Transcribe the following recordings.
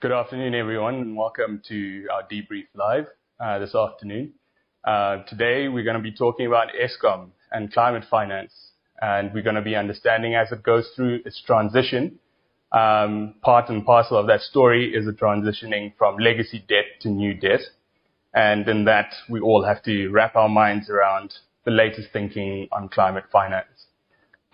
Good afternoon, everyone, and welcome to our debrief live uh, this afternoon. Uh, today, we're going to be talking about Eskom and climate finance, and we're going to be understanding as it goes through its transition. Um, part and parcel of that story is the transitioning from legacy debt to new debt, and in that, we all have to wrap our minds around the latest thinking on climate finance.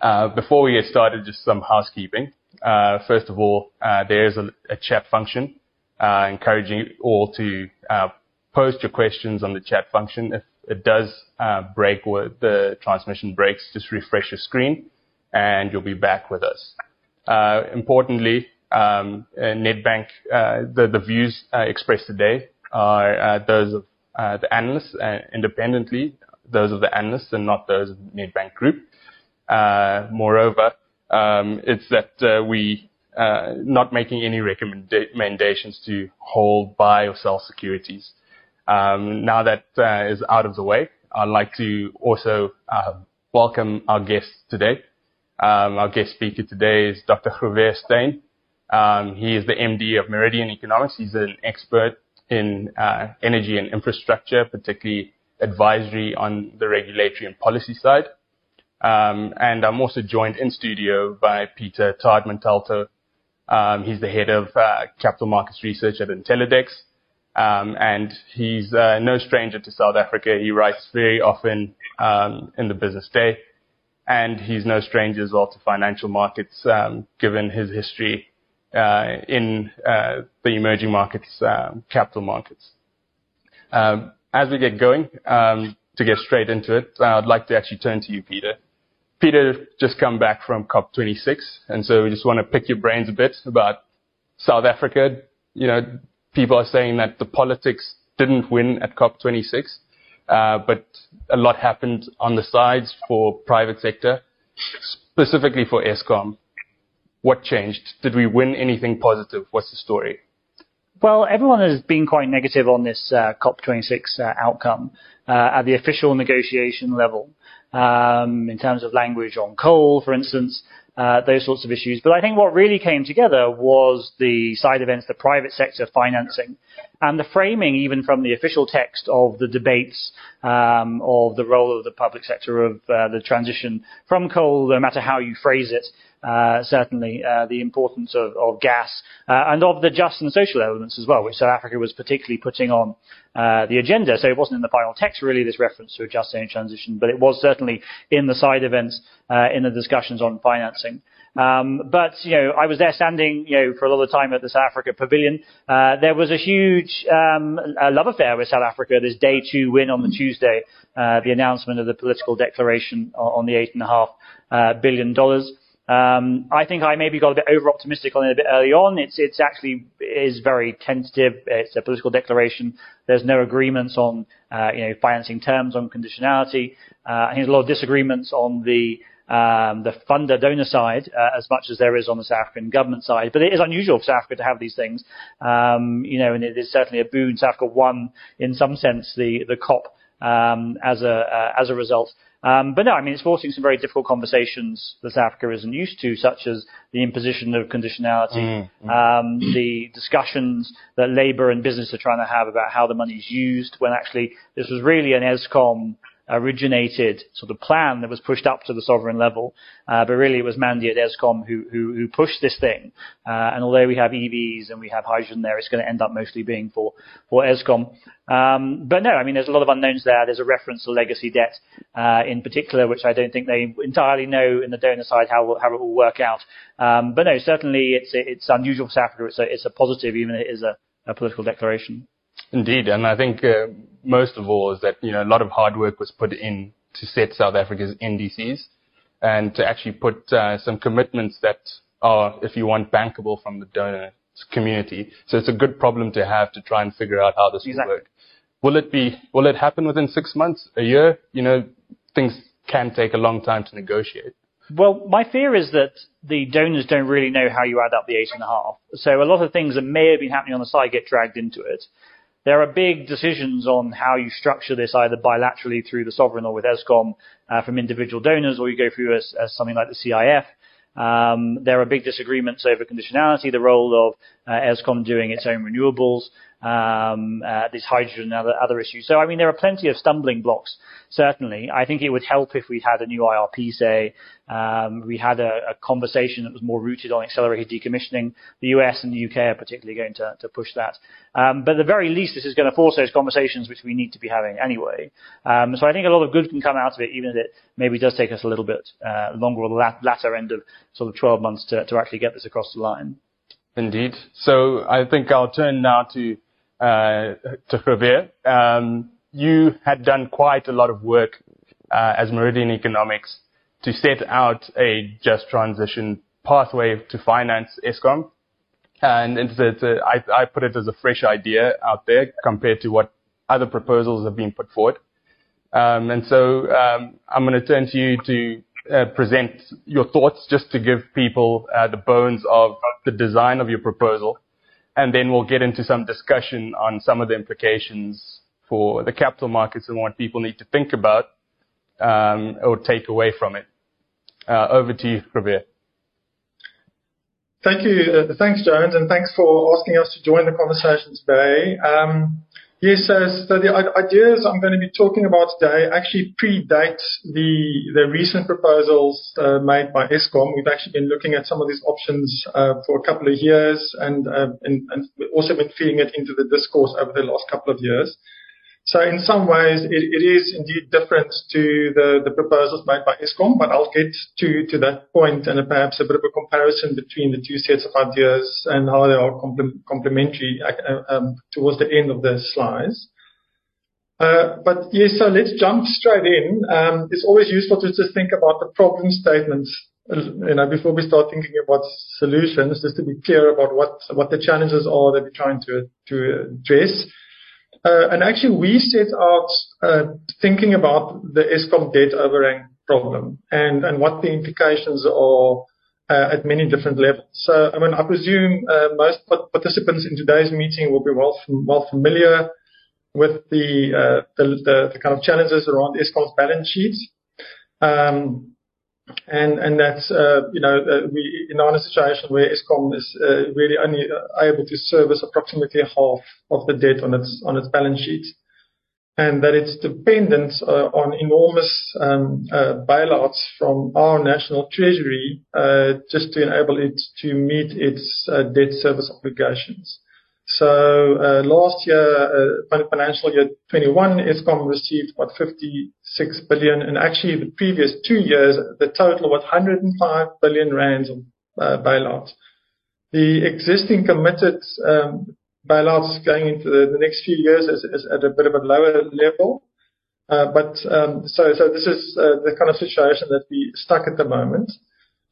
Uh, before we get started, just some housekeeping. Uh, first of all, uh, there is a, a, chat function, uh, encouraging you all to uh, post your questions on the chat function. If it does uh, break or the transmission breaks, just refresh your screen and you'll be back with us. importantly, um, Nedbank, the, the, views expressed today are those of the analysts independently, those of the analysts and not those of Nedbank Group. moreover, um, it's that uh, we uh, not making any recommendations to hold, buy, or sell securities. Um, now that uh, is out of the way, I'd like to also uh, welcome our guest today. Um, our guest speaker today is Dr. Grové Steyn. Um, he is the MD of Meridian Economics. He's an expert in uh, energy and infrastructure, particularly advisory on the regulatory and policy side. Um, and I'm also joined in studio by Peter Attard Montalto. Um, he's the head of uh, capital markets research at Intellidex. Um, and he's uh, no stranger to South Africa. He writes very often um, in the Business Day, and he's no stranger as well to financial markets, um, given his history uh, in uh, the emerging markets, um, capital markets. as we get going, to get straight into it, I'd like to actually turn to you, Peter. Peter just come back from COP26, and so we just want to pick your brains a bit about South Africa. You know, people are saying that the politics didn't win at COP26, uh, but a lot happened on the sides for private sector, specifically for Eskom. What changed? Did we win anything positive? What's the story? Well, everyone has been quite negative on this uh, COP26 uh, outcome uh, at the official negotiation level um, in terms of language on coal, for instance, uh, those sorts of issues. But I think what really came together was the side events, the private sector financing, and the framing, even from the official text of the debates um, of the role of the public sector of uh, the transition from coal, no matter how you phrase it, uh, certainly uh, the importance of, of gas uh, and of the just and social elements as well, which South Africa was particularly putting on uh, the agenda. So it wasn't in the final text really this reference to a just energy transition, but it was certainly in the side events uh, in the discussions on financing. Um, but you know, I was there standing, you know, for a lot of time at the South Africa Pavilion. Uh, there was a huge um, a love affair with South Africa. This day two win on the Tuesday, uh, the announcement of the political declaration on the eight and a half billion dollars. Um, I think I maybe got a bit over optimistic on it a bit early on. It's it's actually is very tentative. It's a political declaration. There's no agreements on uh, you know financing terms on conditionality. Uh, I think there's a lot of disagreements on the um, the funder donor side uh, as much as there is on the South African government side. But it is unusual for South Africa to have these things, um, you know, and it is certainly a boon. South Africa won in some sense the the COP um, as a uh, as a result. Um, but no, I mean, it's forcing some very difficult conversations that South Africa isn't used to, such as the imposition of conditionality, mm, mm. Um, the discussions that Labour and business are trying to have about how the money is used, when actually this was really an Eskom originated sort of plan that was pushed up to the sovereign level, uh, but really it was Mandy at Eskom who, who, who pushed this thing. Uh, and although we have EVs and we have hydrogen there, it's going to end up mostly being for, for Eskom. Um, but no, I mean, there's a lot of unknowns there. There's a reference to legacy debt, uh, in particular, which I don't think they entirely know in the donor side how, how it will work out. Um, but no, certainly it's, it's unusual for South Africa. It's a, it's a positive, even if it is a, a political declaration. Indeed, and I think uh, most of all is that you know a lot of hard work was put in to set South Africa's NDCs and to actually put uh, some commitments that are, if you want, bankable from the donor community. So it's a good problem to have to try and figure out how this exactly. will work. Will it be? Will it happen within six months, a year? You know, things can take a long time to negotiate. Well, my fear is that the donors don't really know how you add up the eight and a half. So a lot of things that may have been happening on the side get dragged into it. There are big decisions on how you structure this either bilaterally through the sovereign or with Eskom uh, from individual donors, or you go through as, as something like the CIF. Um, there are big disagreements over conditionality, the role of uh, Eskom doing its own renewables, um, uh, this hydrogen and other, other issues. So, I mean, there are plenty of stumbling blocks, certainly. I think it would help if we had a new IRP, say, um, we had a, a, conversation that was more rooted on accelerated decommissioning. The US and the UK are particularly going to, to push that. Um, but at the very least, this is going to force those conversations which we need to be having anyway. Um, so I think a lot of good can come out of it, even if it maybe does take us a little bit uh, longer or the latter end of sort of 12 months to, to actually get this across the line. Indeed. So I think I'll turn now to uh, to Javier. Um, you had done quite a lot of work uh, as Meridian Economics to set out a just transition pathway to finance Eskom. And it's, it's a, I, I put it as a fresh idea out there compared to what other proposals have been put forward. Um, and so um, I'm going to turn to you to uh, present your thoughts just to give people uh, the bones of the design of your proposal and then we'll get into some discussion on some of the implications for the capital markets and what people need to think about um, or take away from it. Uh, over to you, Javier. Thank you. Uh, thanks, Jones, and thanks for asking us to join the conversation today. Um, Yes, so, the ideas I'm going to be talking about today actually predate the the recent proposals uh, made by Eskom. We've actually been looking at some of these options uh, for a couple of years, and, uh, and and also been feeding it into the discourse over the last couple of years. So in some ways, it, it is indeed different to the, the proposals made by Eskom, but I'll get to, to that point and perhaps a bit of a comparison between the two sets of ideas and how they are complementary uh, um, towards the end of the slides. Uh, but yes, so let's jump straight in. Um, it's always useful to just think about the problem statements, you know, before we start thinking about solutions, just to be clear about what, what the challenges are that we're trying to, to address. Uh, and actually, we set out uh, thinking about the Eskom debt overhang problem and, and what the implications are uh, at many different levels. So, I mean, I presume most participants in today's meeting will be well, well familiar with the, the, kind of challenges around Eskom's balance sheets. And and that's uh, you know uh, we in a situation where Eskom is uh, really only able to service approximately half of the debt on its on its balance sheet, and that it's dependent on enormous um, uh, bailouts from our national treasury just to enable it to meet its debt service obligations. So uh, last year, uh, financial year 21, Eskom received about 56 billion, and actually the previous two years, the total was 105 billion rand of uh, bailouts. The existing committed um, bailouts going into the, next few years is, at a bit of a lower level. But um, so, so this is the kind of situation that we're stuck at the moment.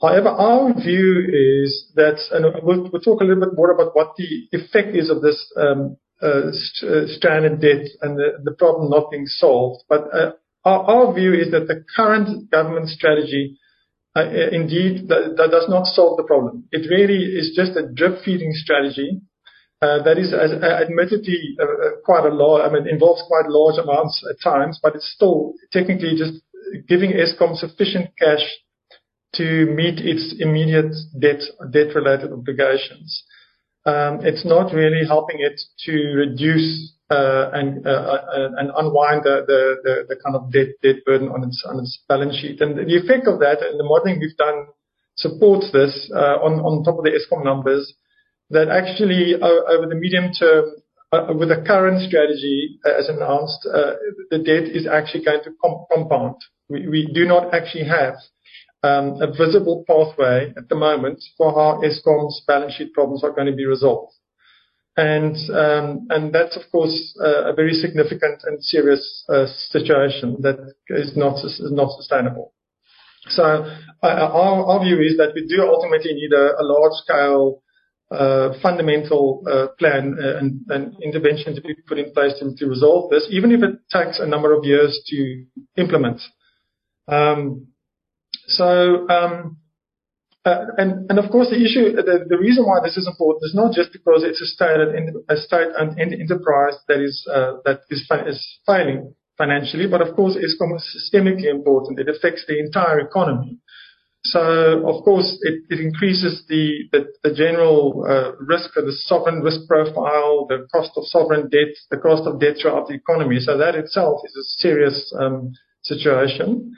However, our view is that, and we'll, we'll talk a little bit more about what the effect is of this um, uh, uh, stranded debt and the, the, problem not being solved. But uh, our, our, view is that the current government strategy uh, uh indeed that, that, does not solve the problem. It really is just a drip feeding strategy uh, that is admittedly quite a lot, I mean, involves quite large amounts at times, but it's still technically just giving Eskom sufficient cash to meet its immediate debt, debt-related obligations. Um, it's not really helping it to reduce uh, and uh, uh, unwind the the, the kind of debt debt burden on its on its balance sheet. And The effect of that, and the modeling we've done supports this uh, on on top of the Eskom numbers, that actually over the medium term, with the current strategy as announced, the debt is actually going to compound. We we do not actually have a visible pathway at the moment for how Eskom's balance sheet problems are going to be resolved. And um, and that's, of course, a very significant and serious uh, situation that is not sustainable. So uh, our, view is that we do ultimately need a, large-scale uh, fundamental plan and, intervention to be put in place to, to, resolve this, even if it takes a number of years to implement. So, um, uh, and, and of course, the issue, the, the reason why this is important is not just because it's a state, a state and enterprise that is uh, that is, is failing financially, but of course, it's systemically important. It affects the entire economy. So of course, it, it increases the, the, the general uh, risk the sovereign risk profile, the cost of sovereign debt, the cost of debt throughout the economy. So that itself is a serious um, situation.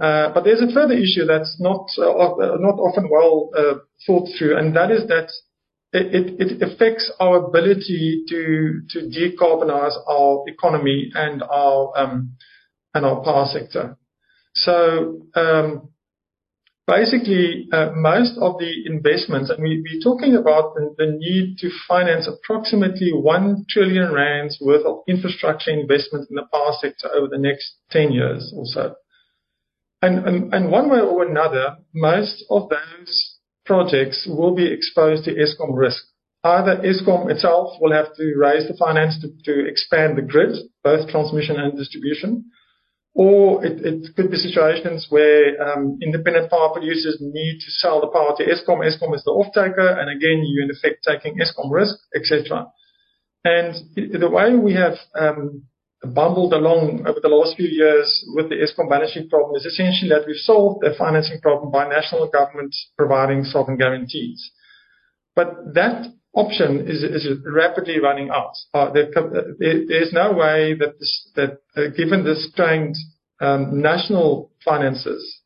Uh, but there's a further issue that's not uh, not often well uh, thought through, and that is that it, it, affects our ability to to decarbonize our economy and our um, and our power sector. So um, basically, uh, most of the investments, and we, we're talking about the, the, need to finance approximately 1 trillion rands worth of infrastructure investment in the power sector over the next 10 years or so. And, one way or another, most of those projects will be exposed to Eskom risk. Either Eskom itself will have to raise the finance to, to expand the grid, both transmission and distribution, or it, could be situations where um, independent power producers need to sell the power to Eskom. Eskom is the off-taker, and again, you're in effect taking Eskom risk, etc. And the way we have um, bumbled along over the last few years with the Eskom balance sheet problem is essentially that we've solved the financing problem by national government providing sovereign guarantees. But that option is, is rapidly running out. Uh, there, there's no way that, that uh, given the strained um, national finances,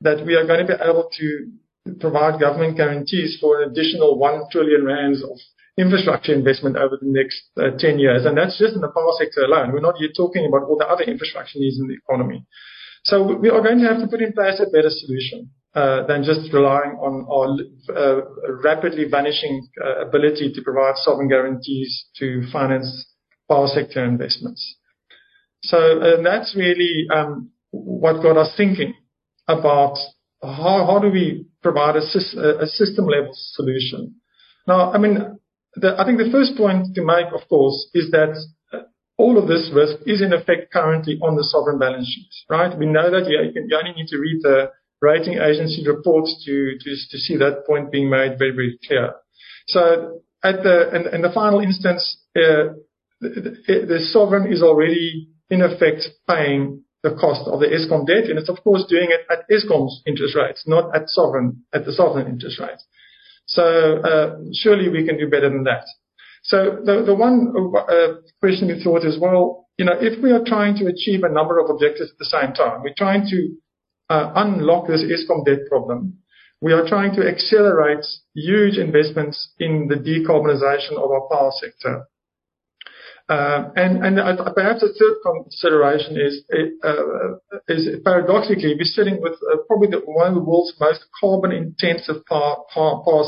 that we are going to be able to provide government guarantees for an additional 1 trillion rands of infrastructure investment over the next uh, 10 years. And that's just in the power sector alone. We're not yet talking about all the other infrastructure needs in the economy. So we are going to have to put in place a better solution. Uh, than just relying on our uh, rapidly vanishing uh, ability to provide sovereign guarantees to finance power sector investments. So That's really um, what got us thinking about how do we provide a system-level solution. Now, I mean, I think the first point to make, of course, is that all of this risk is in effect currently on the sovereign balance sheets, right? We know that Yeah, you only need to read the rating agency reports to, to, to see that point being made very, very clear. So at the, in, in the final instance, uh, the, the, sovereign is already in effect paying the cost of the Eskom debt, and it's of course doing it at Eskom's interest rates, not at sovereign, at the sovereign interest rates. So, uh, surely we can do better than that. So the, the one uh, question we thought is, well, you know, if we are trying to achieve a number of objectives at the same time, we're trying to uh, unlock this Eskom debt problem. We are trying to accelerate huge investments in the decarbonization of our power sector. Uh, and, and uh, perhaps a third consideration is, uh, is paradoxically, we're sitting with uh, probably one of the world's most carbon-intensive power,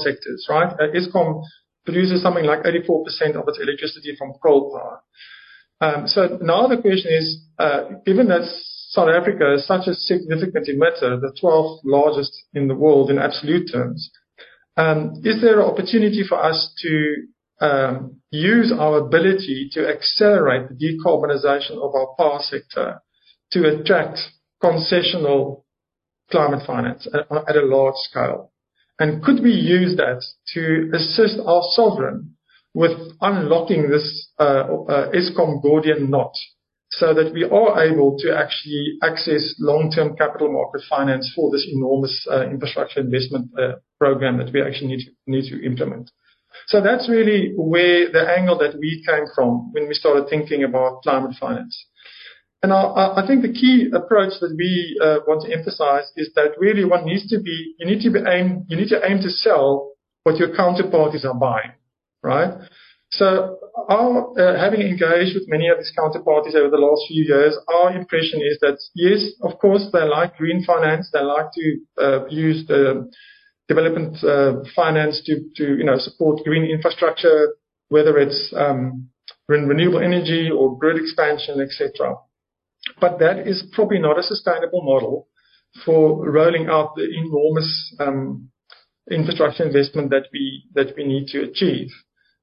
sectors, right? Uh, Eskom produces something like 84% of its electricity from coal power. Um, so now the question is, uh, given that South Africa is such a significant emitter, the 12th largest in the world in absolute terms. Um, is there an opportunity for us to use our ability to accelerate the decarbonization of our power sector to attract concessional climate finance at, a large scale? And could we use that to assist our sovereign with unlocking this uh, uh, Eskom Gordian knot so that we are able to actually access long-term capital market finance for this enormous uh, infrastructure investment program that we actually need to, need to implement. So that's really where the angle that we came from when we started thinking about climate finance. And I, I think the key approach that we uh, want to emphasize is that really one needs to be, you need to be aim, you need to aim to sell what your counterparties are buying, right? So our, uh, having engaged with many of these counterparties over the last few years, our impression is that yes, of course, they like green finance. They like to uh, use the development uh, finance to, to, you know, support green infrastructure, whether it's um, renewable energy or grid expansion, etc. But that is probably not a sustainable model for rolling out the enormous um, infrastructure investment that we that we need to achieve.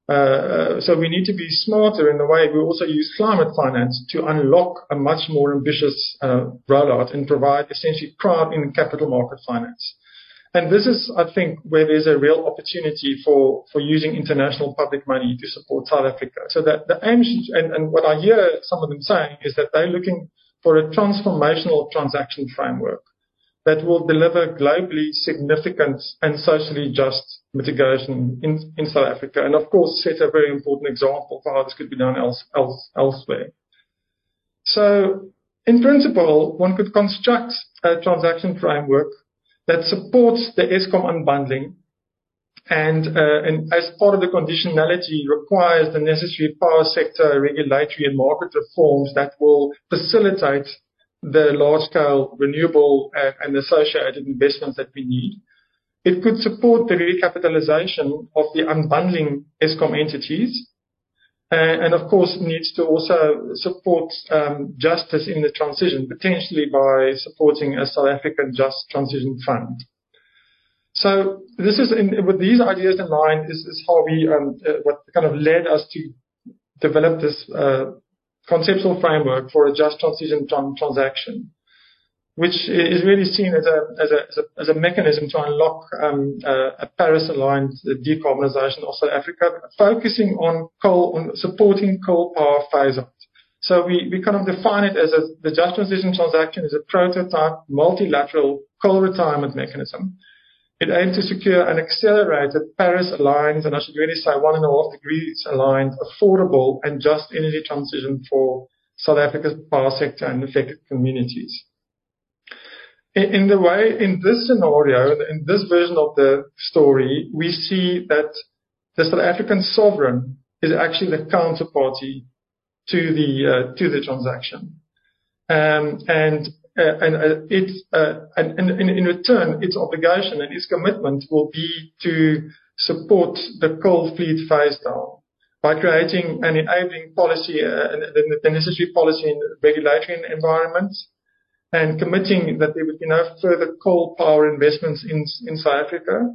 Uh, so we need to be smarter in the way we also use climate finance to unlock a much more ambitious uh, rollout and provide essentially crowd in capital market finance. And this is, I think, where there's a real opportunity for, for using international public money to support South Africa. So that the aim, should, and, and what I hear some of them saying is that they're looking for a transformational transaction framework that will deliver globally significant and socially just mitigation in, in South Africa, and of course set a very important example for how this could be done else, else, elsewhere. So, in principle, one could construct a transaction framework that supports the Eskom unbundling and, uh, and as part of the conditionality requires the necessary power sector regulatory and market reforms that will facilitate the large-scale renewable and associated investments that we need. It could support the recapitalization of the unbundling Eskom entities, and of course needs to also support um, justice in the transition, potentially by supporting a South African Just Transition Fund. So this is in, with these ideas in mind is, is how we um, uh, what kind of led us to develop this uh, conceptual framework for a just transition tran- transaction, which is really seen as a as a as a, mechanism to unlock um, uh, a Paris-aligned decarbonization of South Africa, focusing on coal on supporting coal power phase out. So we, we kind of define it as a, the just transition transaction is a prototype multilateral coal retirement mechanism it aims to secure an accelerated Paris-aligned, and I should really say one and a half degrees aligned, affordable and just energy transition for South Africa's power sector and affected communities. In, the way, in this scenario, in this version of the story, we see that the South African sovereign is actually the counterparty to the uh, to the transaction, um, and uh, and uh, it's uh, and, and, and in return, its obligation and its commitment will be to support the coal fleet phase down by creating an enabling policy, uh, the necessary policy and regulatory environment, and committing that there would be no further coal power investments in in South Africa.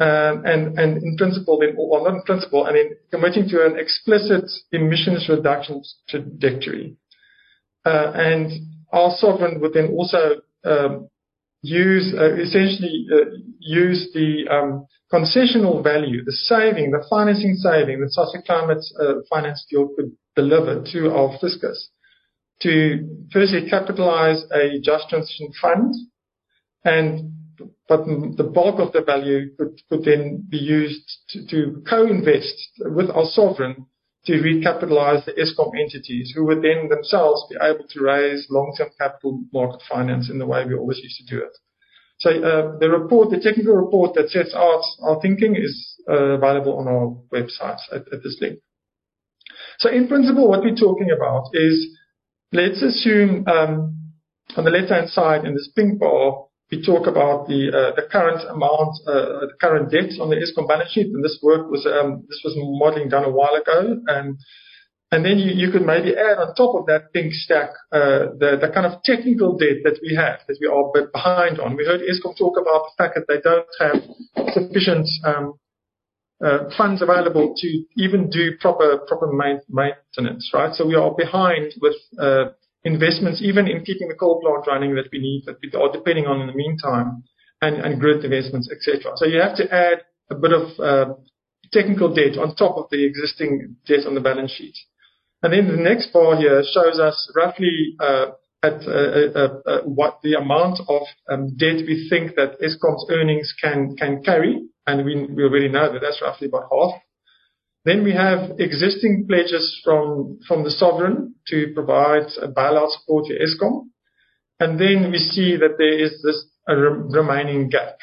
Um, and, and in principle, well, not in principle, and in committing to an explicit emissions reduction trajectory. Uh, and our sovereign would then also um, use uh, essentially uh, use the um, concessional value, the saving, the financing saving that a climate finance deal could deliver to our fiscus to firstly capitalize a just transition fund and but the bulk of the value could, could then be used to, to co-invest with our sovereign to recapitalize the Eskom entities, who would then themselves be able to raise long-term capital market finance in the way we always used to do it. So uh, the report, the technical report that sets out our thinking is uh, available on our website at, at this link. So in principle, what we're talking about is, let's assume um, on the left-hand side in this pink bar, we talk about the uh, the current amount, uh, the current debt on the Eskom balance sheet, and this work was um, this was modeling done a while ago, and and then you, you could maybe add on top of that pink stack uh, the the kind of technical debt that we have that we are behind on. We heard Eskom talk about the fact that they don't have sufficient um, uh, funds available to even do proper proper maintenance, right? So we are behind with uh, investments, even in keeping the coal plant running that we need, that we are depending on in the meantime, and, and grid investments, etc. So you have to add a bit of uh, technical debt on top of the existing debt on the balance sheet. And then the next bar here shows us roughly uh, at uh, uh, what the amount of um, debt we think that Eskom's earnings can can carry, and we, we already know that that's roughly about half. Then we have existing pledges from from the sovereign to provide a bailout support to Eskom. And then we see that there is this remaining gap.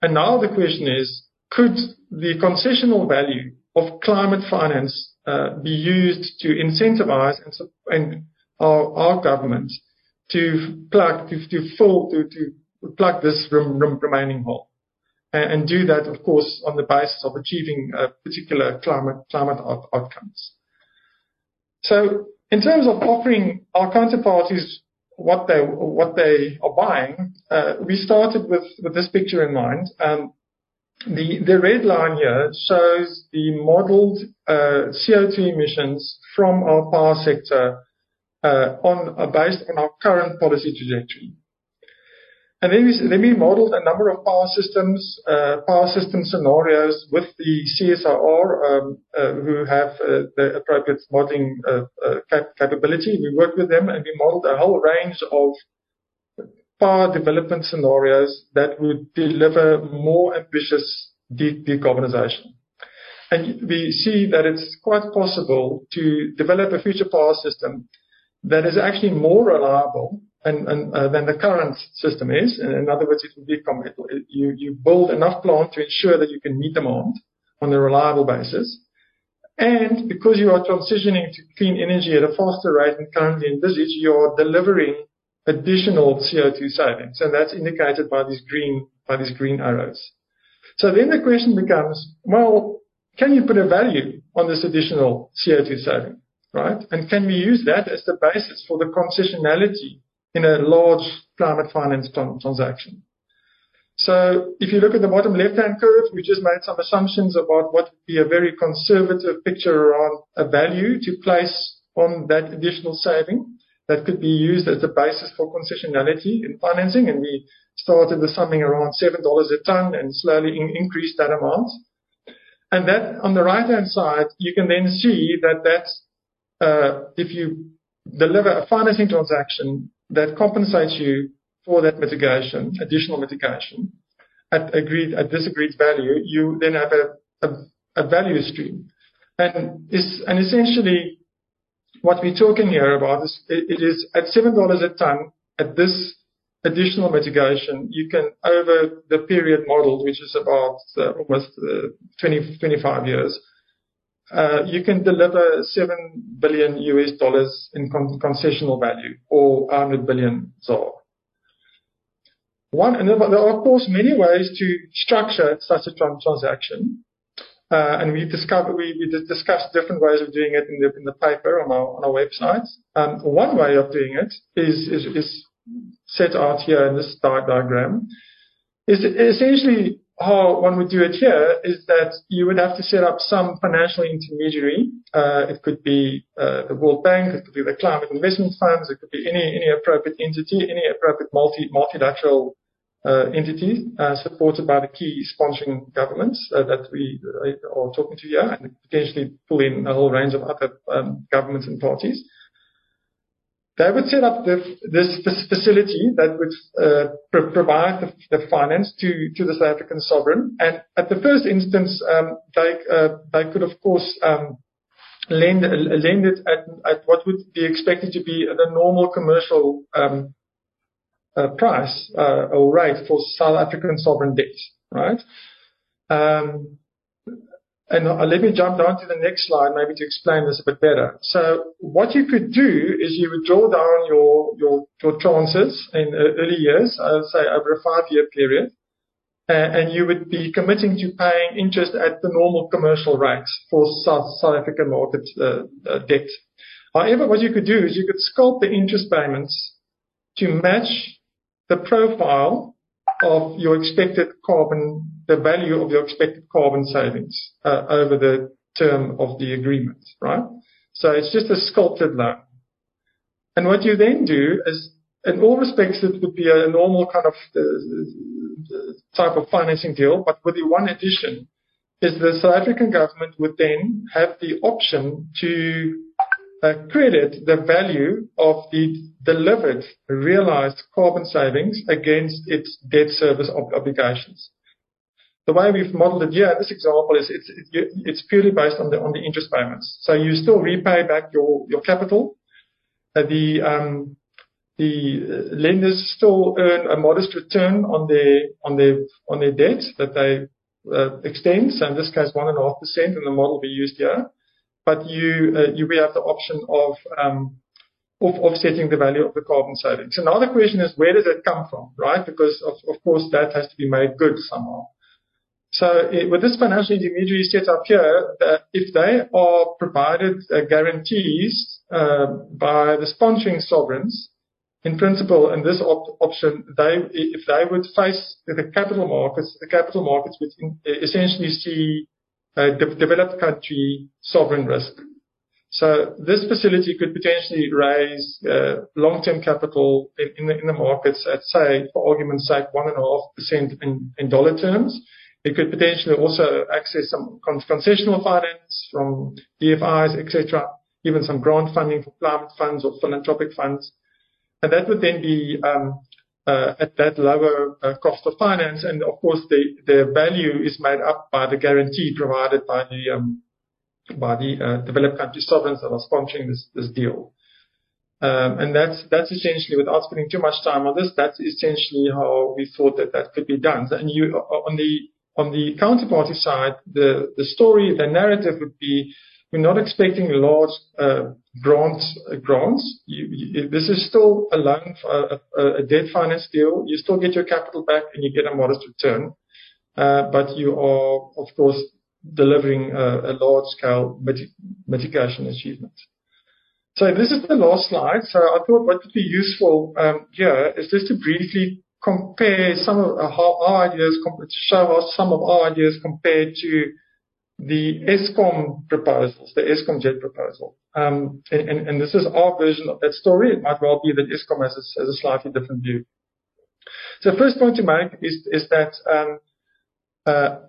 And now the question is, could the concessional value of climate finance uh, be used to incentivize and our government to plug to, to fill, to, to plug this remaining hole? And do that, of course, on the basis of achieving a particular climate climate outcomes. So in terms of offering our counterparties what they what they are buying, uh, we started with with this picture in mind. Um, the red line here shows the modeled uh, CO2 emissions from our power sector uh, based on our current policy trajectory. And then we, modeled a number of power systems, uh, power system scenarios with the CSIR, um, uh, who have uh, the appropriate modeling cap- capability. We worked with them and we modeled a whole range of power development scenarios that would deliver more ambitious decarbonization. And we see that it's quite possible to develop a future power system that is actually more reliable Uh, than the current system is. In other words, it will be you build enough plant to ensure that you can meet demand on a reliable basis. And because you are transitioning to clean energy at a faster rate than currently envisaged, you are delivering additional CO2 savings, and that's indicated by these green by these green arrows. So then the question becomes, well, can you put a value on this additional CO2 saving, right? And can we use that as the basis for the concessionality in a large climate finance transaction? So if you look at the bottom left-hand curve, we just made some assumptions about what would be a very conservative picture around a value to place on that additional saving that could be used as the basis for concessionality in financing. And we started with something around $7 a ton and slowly increased that amount. And that on the right-hand side, you can then see that uh, if you deliver a financing transaction that compensates you for that mitigation, additional mitigation at agreed, at this agreed value, you then have a a value stream. And, is, and essentially what we're talking here about is it is at $7 a ton, at this additional mitigation, you can over the period model, which is about uh, almost 20, 25 years, you can deliver $7 billion in concessional value or 100 billion ZAR. One, and there are, of course, many ways to structure such a transaction. Uh, and we discussed different ways of doing it in the paper on our website. One way of doing it is set out here in this diagram. Is essentially how one would do it here is that you would have to set up some financial intermediary. Uh, it could be uh, the World Bank, it could be the Climate Investment Funds, it could be any any appropriate entity, any appropriate multi multilateral uh, entity supported by the key sponsoring governments that we are talking to here, and potentially pull in a whole range of other um, governments and parties. They would set up this facility that would uh, provide the finance to to the South African sovereign. And at the first instance, um, uh, they could, of course, um, lend lend it at what would be expected to be the normal commercial um, uh, price or rate for South African sovereign debt. Right? And uh, let me jump down to the next slide maybe to explain this a bit better. So what you could do is you would draw down your your your tranches in uh, early years, uh, say over a five-year period, and you would be committing to paying interest at the normal commercial rates for South African market debt. However, what you could do is you could sculpt the interest payments to match the profile of your expected carbon, the value of your expected carbon savings uh, over the term of the agreement. Right? So it's just a sculpted loan. And what you then do is, in all respects, it would be a normal kind of uh, type of financing deal, but with the one addition, is the South African government would then have the option to uh, credit the value of the delivered realized carbon savings against its debt service obligations. The way we've modeled it here, this example is it's purely based on the interest payments. So you still repay back your capital. Uh, um, the lenders still earn a modest return on their debt that they uh, extend. So in this case, 1.5% in the model we used here. But you uh you we have the option of um, offsetting the value of the carbon savings. So now the question is, where does it come from, right? Because of course, that has to be made good somehow. So with this financial intermediary set up here, if they are provided uh, guarantees uh, by the sponsoring sovereigns, in principle, in this option, if they would face the capital markets, the capital markets would essentially see developed country sovereign risk. So this facility could potentially raise uh, long-term capital in the markets at, say, for argument's sake, 1.5% in dollar terms. It could potentially also access some concessional finance from DFIs, et cetera, even some grant funding for climate funds or philanthropic funds. And that would then be uh, at that lower uh, cost of finance. And of course, the, the value is made up by the guarantee provided by the um, by the uh, developed country sovereigns that are sponsoring this, this deal. Um, and that's that's essentially, without spending too much time on this, that's essentially how we thought that that could be done. And you, on the on the counterparty side, the story, the narrative would be, we're not expecting large uh, grants. Uh, this is still a loan, a, debt finance deal. You still get your capital back and you get a modest return, uh, but you are, of course, delivering a, a large scale mitigation achievement. So this is the last slide. So I thought what would be useful um, here is just to briefly compare some of our ideas, to show us some of our ideas compared to the Eskom proposals, the Eskom JET proposal. Um, and, and, and, this is our version of that story. It might well be that Eskom has a, has a slightly different view. So first point to make is, is that um, uh,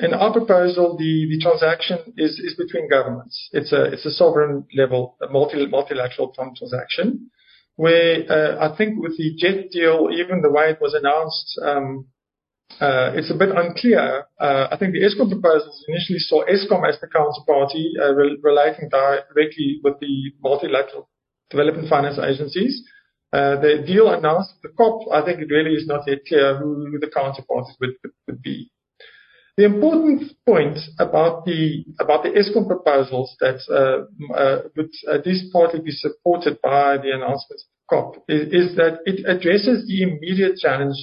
in our proposal, the, the transaction is, is between governments. It's a, it's a sovereign level, a multi, multilateral transaction, where uh, I think with the JET deal, even the way it was announced, um, uh, it's a bit unclear. Uh, I think the Eskom proposals initially saw Eskom as the counterparty, uh, re- relating directly with the multilateral development finance agencies. Uh, the deal announced the COP, I think it really is not yet clear who, the counterparties would, would, be. The important point about the about the Eskom proposals that uh, would at least partly be supported by the announcement of COP is, that it addresses the immediate challenge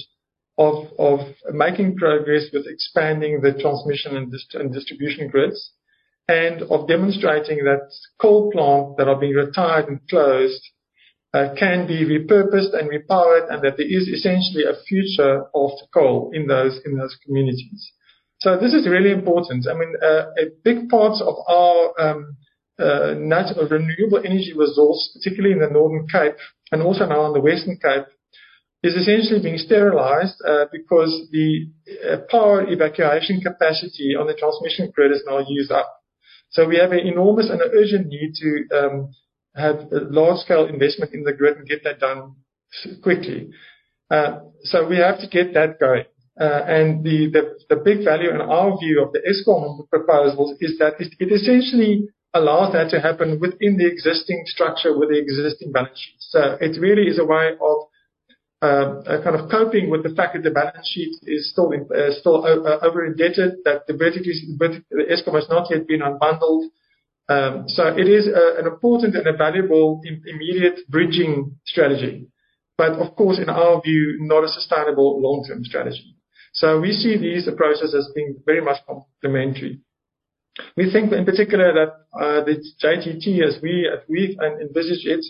of of making progress with expanding the transmission and, dist- and distribution grids, and of demonstrating that coal plants that are being retired and closed uh, can be repurposed and repowered, and that there is essentially a future of coal in those in those communities. So this is really important. I mean, uh, a big part of our um, uh, natural, renewable energy resource, particularly in the Northern Cape and also now in the Western Cape, is essentially being sterilized uh, because the uh, power evacuation capacity on the transmission grid is now used up. So we have an enormous and an urgent need to um, have large-scale investment in the grid and get that done quickly. Uh, so we have to get that going. Uh, and the, the, the big value in our view of the Eskom proposals is that it essentially allows that to happen within the existing structure with the existing balance sheet. So it really is a way of uh, kind of coping with the fact that the balance sheet is still in, uh, still uh, over indebted, that the vertically the Eskom has not yet been unbundled. Um, so it is a, an important and a valuable Im- immediate bridging strategy, but of course, in our view, not a sustainable long-term strategy. So we see these approaches as being very much complementary. We think in particular that uh, the JTT, as we as we envisage it,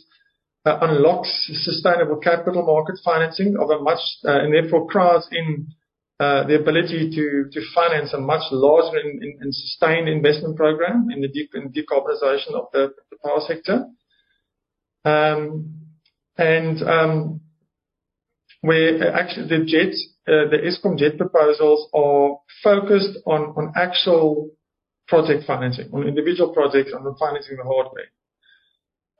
uh, unlocks sustainable capital market financing of a much uh, and therefore crowds in uh, the ability to finance a much larger and, sustained investment program in the decarbonization of the, power sector. Um, and um, where actually the JET the Eskom JET proposals are focused on actual project financing, on individual projects, and on financing the hardware.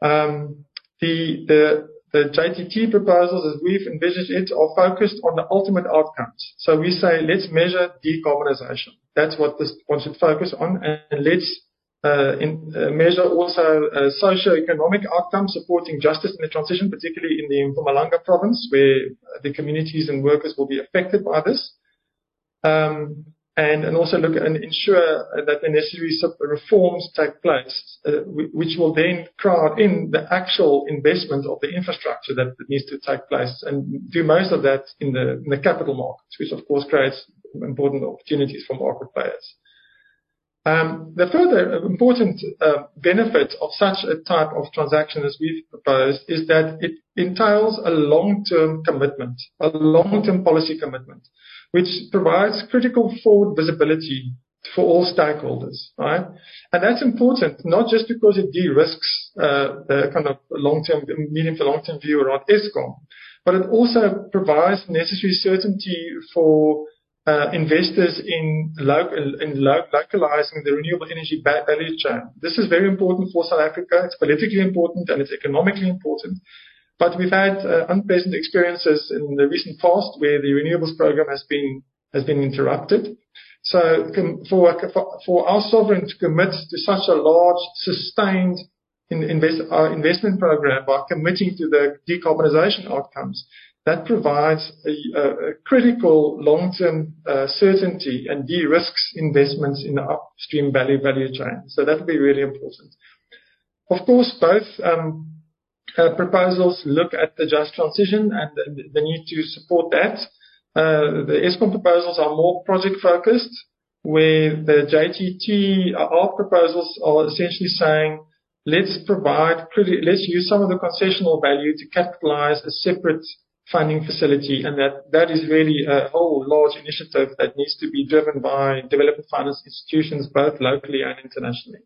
Um, the, JTT proposals, as we've envisaged it, are focused on the ultimate outcomes. So we say, let's measure decarbonization. That's what this one should focus on, and let's uh, uh, measure also uh, socio-economic outcomes supporting justice in the transition, particularly in the Mpumalanga province, where the communities and workers will be affected by this. And, and also look and ensure that the necessary reforms take place, uh, which will then crowd in the actual investment of the infrastructure that needs to take place and do most of that in the, in the capital markets, which of course creates important opportunities for market players. Um, the further important uh, benefit of such a type of transaction as we've proposed is that it entails a long-term commitment, a long-term policy commitment, which provides critical forward visibility for all stakeholders, right? And that's important, not just because it de-risks uh, the kind of long-term, medium to long-term view around Eskom, but it also provides necessary certainty for investors in, local in localizing the renewable energy value chain. This is very important for South Africa. It's politically important and it's economically important. But we've had uh, unpleasant experiences in the recent past where the renewables program has been has been interrupted. So for, for our sovereign to commit to such a large, sustained uh, investment program by committing to the decarbonization outcomes, that provides a, critical long-term uh, certainty and de-risks investments in the upstream value chain. So That'll be really important. Of course, both um, uh, proposals look at the just transition and the need to support that. Uh, the Eskom proposals are more project-focused, where the JTT, our proposals are essentially saying, let's provide, let's use some of the concessional value to capitalize a separate funding facility, and that that is really a whole large initiative that needs to be driven by development finance institutions, both locally and internationally.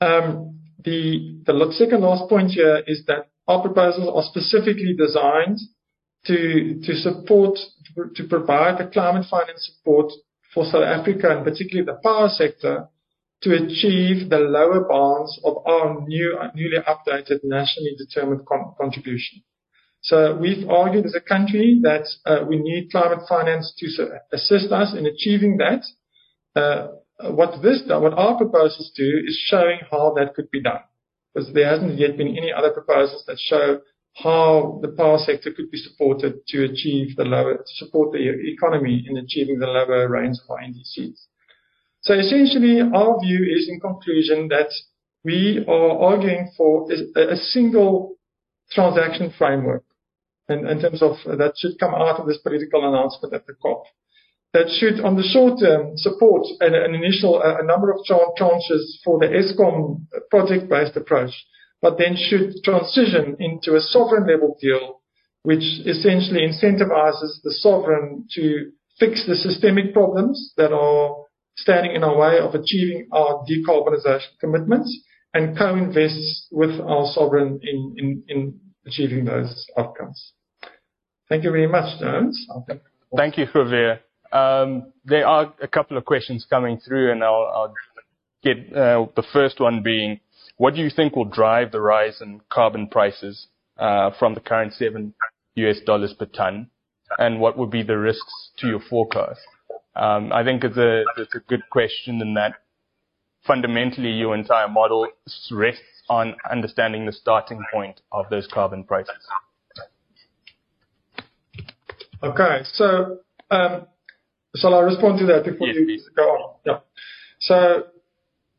Um, the the second last point here is that our proposals are specifically designed to to support to provide the climate finance support for South Africa and particularly the power sector to achieve the lower bounds of our new newly updated nationally determined contribution. So we've argued as a country that uh, we need climate finance to assist us in achieving that. Uh, what this, what our proposals do is showing how that could be done. Because there hasn't yet been any other proposals that show how the power sector could be supported to achieve the lower, support the economy in achieving the lower range of our NDCs. So essentially, our view is in conclusion that we are arguing for a, a single transaction framework in, terms of uh, that should come out of this political announcement at the COP. That should, on the short term, support an, initial a number of tranches for the Eskom project-based approach, but then should transition into a sovereign level deal, which essentially incentivizes the sovereign to fix the systemic problems that are standing in our way of achieving our decarbonization commitments and co-invests with our sovereign in achieving those outcomes. Thank you very much, Jones. Thank you, Javier. Um, there are a couple of questions coming through, and I'll, I'll get uh, the first one being, what do you think will drive the rise in carbon prices uh, from the current seven US dollars per ton, and what would be the risks to your forecast? Um, I think it's a it's a good question in that fundamentally your entire model rests on understanding the starting point of those carbon prices. Okay. So, um, shall I respond to that before yes, you please. go on? Yeah. So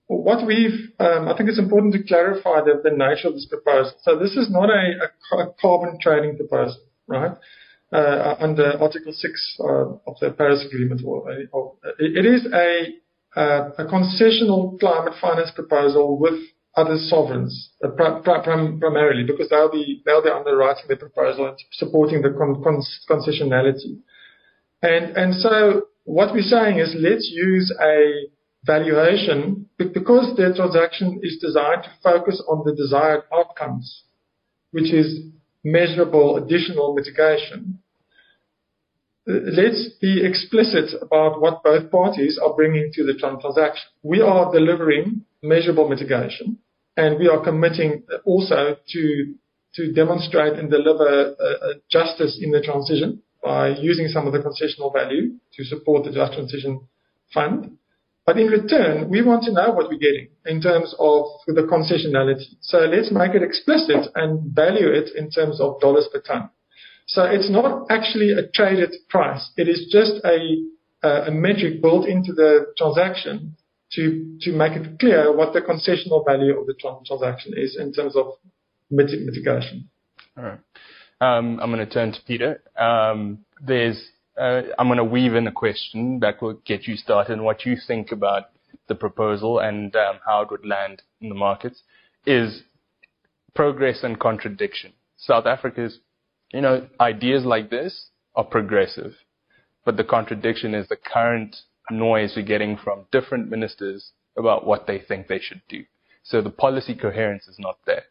what we've, um, I think it's important to clarify the, the nature of this proposal. So this is not a, a carbon trading proposal, right? Uh, under Article 6 uh, of the Paris Agreement. Or, or it is a, uh, a concessional climate finance proposal with other sovereigns, uh, primarily, because they'll be underwriting the proposal and supporting the concessionality. And and so what we're saying is let's use a valuation because the transaction is designed to focus on the desired outcomes, which is measurable additional mitigation. Let's be explicit about what both parties are bringing to the transaction. We are delivering measurable mitigation, and we are committing also to to demonstrate and deliver uh, justice in the transition by using some of the concessional value to support the Just Transition Fund. But in return, we want to know what we're getting in terms of the concessionality. So let's make it explicit and value it in terms of dollars per ton. So it's not actually a traded price. It is just a, a metric built into the transaction to, to make it clear what the concessional value of the transaction is in terms of mitigation. All right. Um, I'm going to turn to Peter. Um, there's, uh, I'm going to weave in a question that will get you started and what you think about the proposal and um, how it would land in the markets is progress and contradiction. South Africa's, you know, ideas like this are progressive, but the contradiction is the current noise we're getting from different ministers about what they think they should do. So the policy coherence is not there.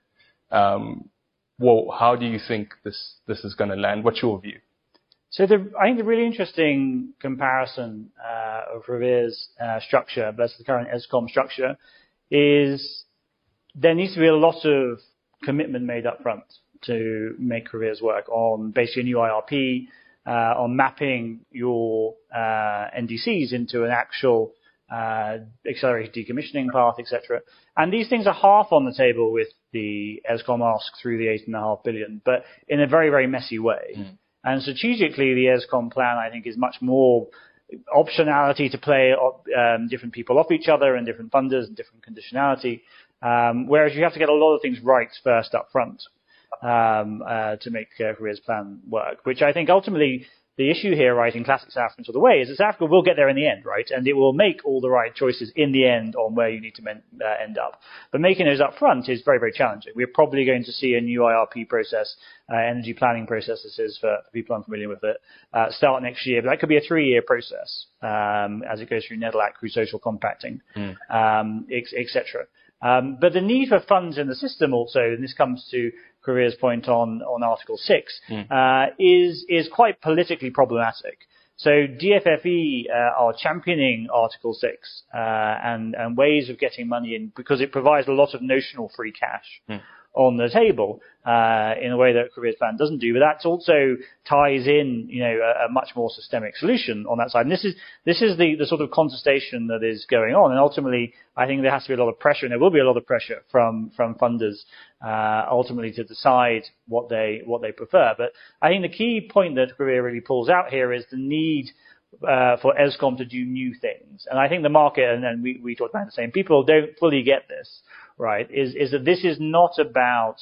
Um, well, how do you think this this is going to land? What's your view? So the, I think the really interesting comparison uh, of Javier's uh, structure versus the current Eskom structure is there needs to be a lot of commitment made up front. To make careers work on basically a new IRP, uh, on mapping your uh, NDCs into an actual uh, accelerated decommissioning path, etc. And these things are half on the table with the Eskom ask through the eight and a half billion, but in a very, very messy way. Mm. And strategically, the Eskom plan, I think, is much more optionality to play um, different people off each other and different funders and different conditionality. Um, whereas you have to get a lot of things right first up front um, uh, to make uh, Grové's plan work, which I think ultimately the issue here, right, in classic South African sort of way, is that South Africa will get there in the end, right, and it will make all the right choices in the end on where you need to men, uh, end up. But making those up front is very, very challenging. We're probably going to see a new IRP process, uh, energy planning process, this is for, for people unfamiliar with it, uh, start next year. But that could be a three-year process um, as it goes through NEDLAC, through social compacting, mm. um, etc. Um, but the need for funds in the system also, and this comes to Grové's point on, on Article 6, mm. uh, is, is quite politically problematic. So DFFE uh, are championing Article 6 uh, and, and ways of getting money in because it provides a lot of notional free cash. Mm on the table uh, in a way that Grové's plan doesn't do. But that also ties in, you know, a, a, much more systemic solution on that side. And this is this is the, the sort of contestation that is going on. And ultimately, I think there has to be a lot of pressure, and there will be a lot of pressure from from funders uh, ultimately to decide what they what they prefer. But I think the key point that Grové really pulls out here is the need. Uh, for Eskom to do new things. And I think the market, and, and we, we talked about the same people, don't fully get this right, is, is that this is not about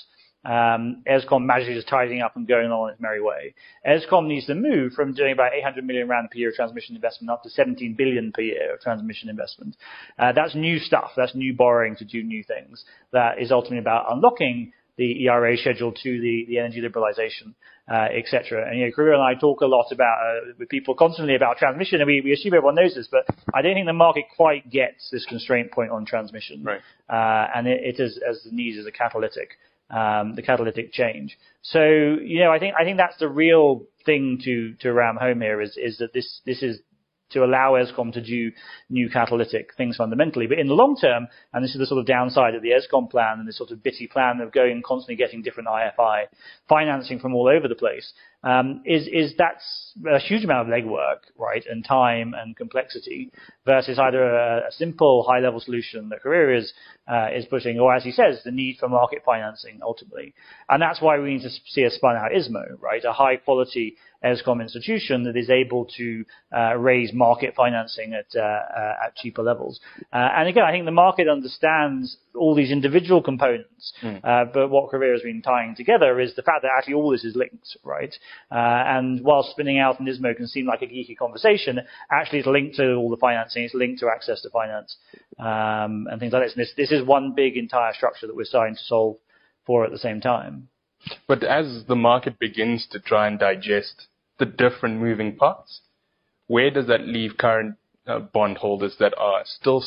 um, Eskom magically just tidying up and going on its merry way. Eskom needs to move from doing about 800 million rand per year of transmission investment up to 17 billion per year of transmission investment. Uh, that's new stuff. That's new borrowing to do new things. That is ultimately about unlocking the ERA schedule to the, the energy liberalization, uh, etc. And you know, Grové and I talk a lot about uh, with people constantly about transmission, and we, we assume everyone knows this, but I don't think the market quite gets this constraint point on transmission, right. uh, and it, it is as the needs as a catalytic. Um, the catalytic change. So, you know, I think I think that's the real thing to to ram home here is is that this this is to allow Eskom to do new catalytic things fundamentally. But in the long term, and this is the sort of downside of the Eskom plan and this sort of bitty plan of going and constantly getting different IFI financing from all over the place, um, is is that's a huge amount of legwork, right, and time and complexity versus either a, a simple high-level solution that Grové is uh, is pushing, or as he says, the need for market financing ultimately, and that's why we need to see a spun out ISMO, right, a high-quality Eskom institution that is able to uh, raise market financing at uh, uh, at cheaper levels. Uh, and again, I think the market understands all these individual components, mm. but what Grové has been tying together is the fact that actually all this is linked, right? and while spinning out an ISMO can seem like a geeky conversation, actually it's linked to all the financing, it's linked to access to finance, um, and things like this. And this, this is one big entire structure that we're starting to solve for at the same time. But as the market begins to try and digest the different moving parts, where does that leave current uh, bondholders that are still,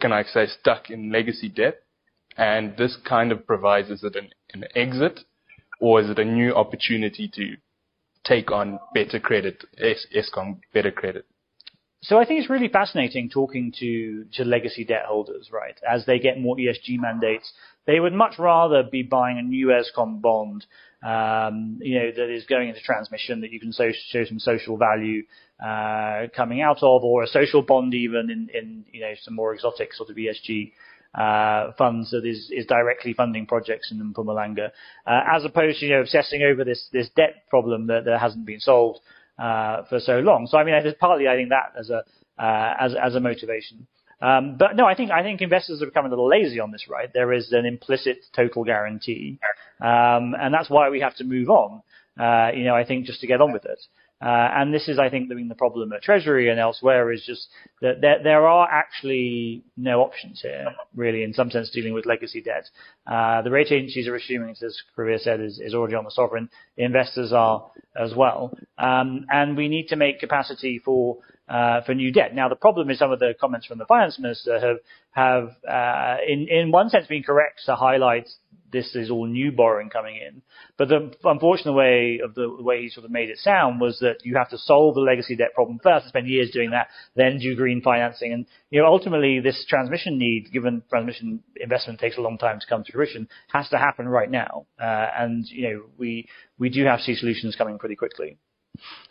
can I say, stuck in legacy debt? And this kind of provides, is it an, an exit or is it a new opportunity to take on better credit, Eskom better credit? So I think it's really fascinating talking to, to legacy debt holders, right? As they get more ESG mandates, they would much rather be buying a new Eskom bond, um, you know, that is going into transmission that you can so, show some social value, uh, coming out of, or a social bond even in, in, you know, some more exotic sort of ESG, uh, funds that is, is directly funding projects in Mpumalanga, uh, as opposed to, you know, obsessing over this, this debt problem that, that hasn't been solved uh, for so long. So I mean, there's partly I think that as a uh, as as a motivation. Um, but no, I think I think investors have become a little lazy on this. Right, there is an implicit total guarantee, um, and that's why we have to move on. Uh, you know, I think just to get on with it. Uh, and this is, I think, the, problem at Treasury and elsewhere is just that there, there are actually no options here, really, in some sense, dealing with legacy debt. Uh, the rating agencies are assuming, as Grové said, is, is already on the sovereign. Investors are as well. Um, and we need to make capacity for uh, for new debt. Now, the problem is some of the comments from the finance minister have have uh, in in one sense been correct to highlight this is all new borrowing coming in. But the unfortunate way of the way he sort of made it sound was that you have to solve the legacy debt problem first spend years doing that, then do green financing. And, you know, ultimately this transmission need, given transmission investment takes a long time to come to fruition, has to happen right now. Uh, and, you know, we, we do have to see solutions coming pretty quickly.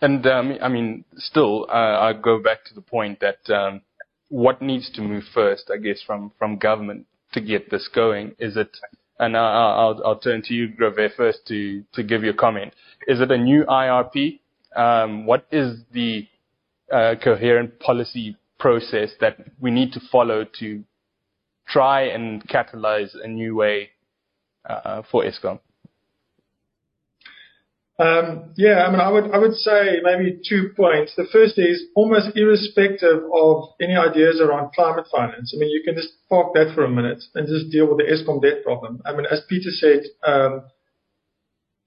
And um, I mean, still, uh, I go back to the point that um, what needs to move first, I guess, from from government to get this going. Is it? And I'll, I'll, turn to you, Grové, first to to give your comment. Is it a new IRP? Um, what is the uh, coherent policy process that we need to follow to try and catalyze a new way uh, for Eskom? Um, yeah, I mean, I would, I would say maybe two points. The first is almost irrespective of any ideas around climate finance. I mean, you can just park that for a minute and just deal with the Eskom debt problem. I mean, as Peter said, um,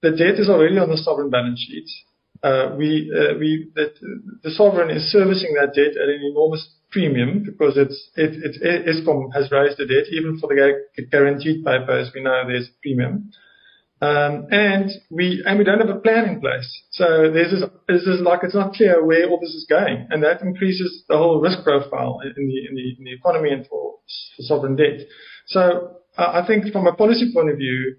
the debt is already on the sovereign balance sheet. Uh, we, uh, we, that the sovereign is servicing that debt at an enormous premium because it's, it, it, Eskom has raised the debt even for the guaranteed paper, as we know, there's a premium. Um, and we and we don't have a plan in place. So there's this, this is like it's not clear where all this is going, and that increases the whole risk profile in the in the, in the economy and for, for sovereign debt. So uh, I think from a policy point of view,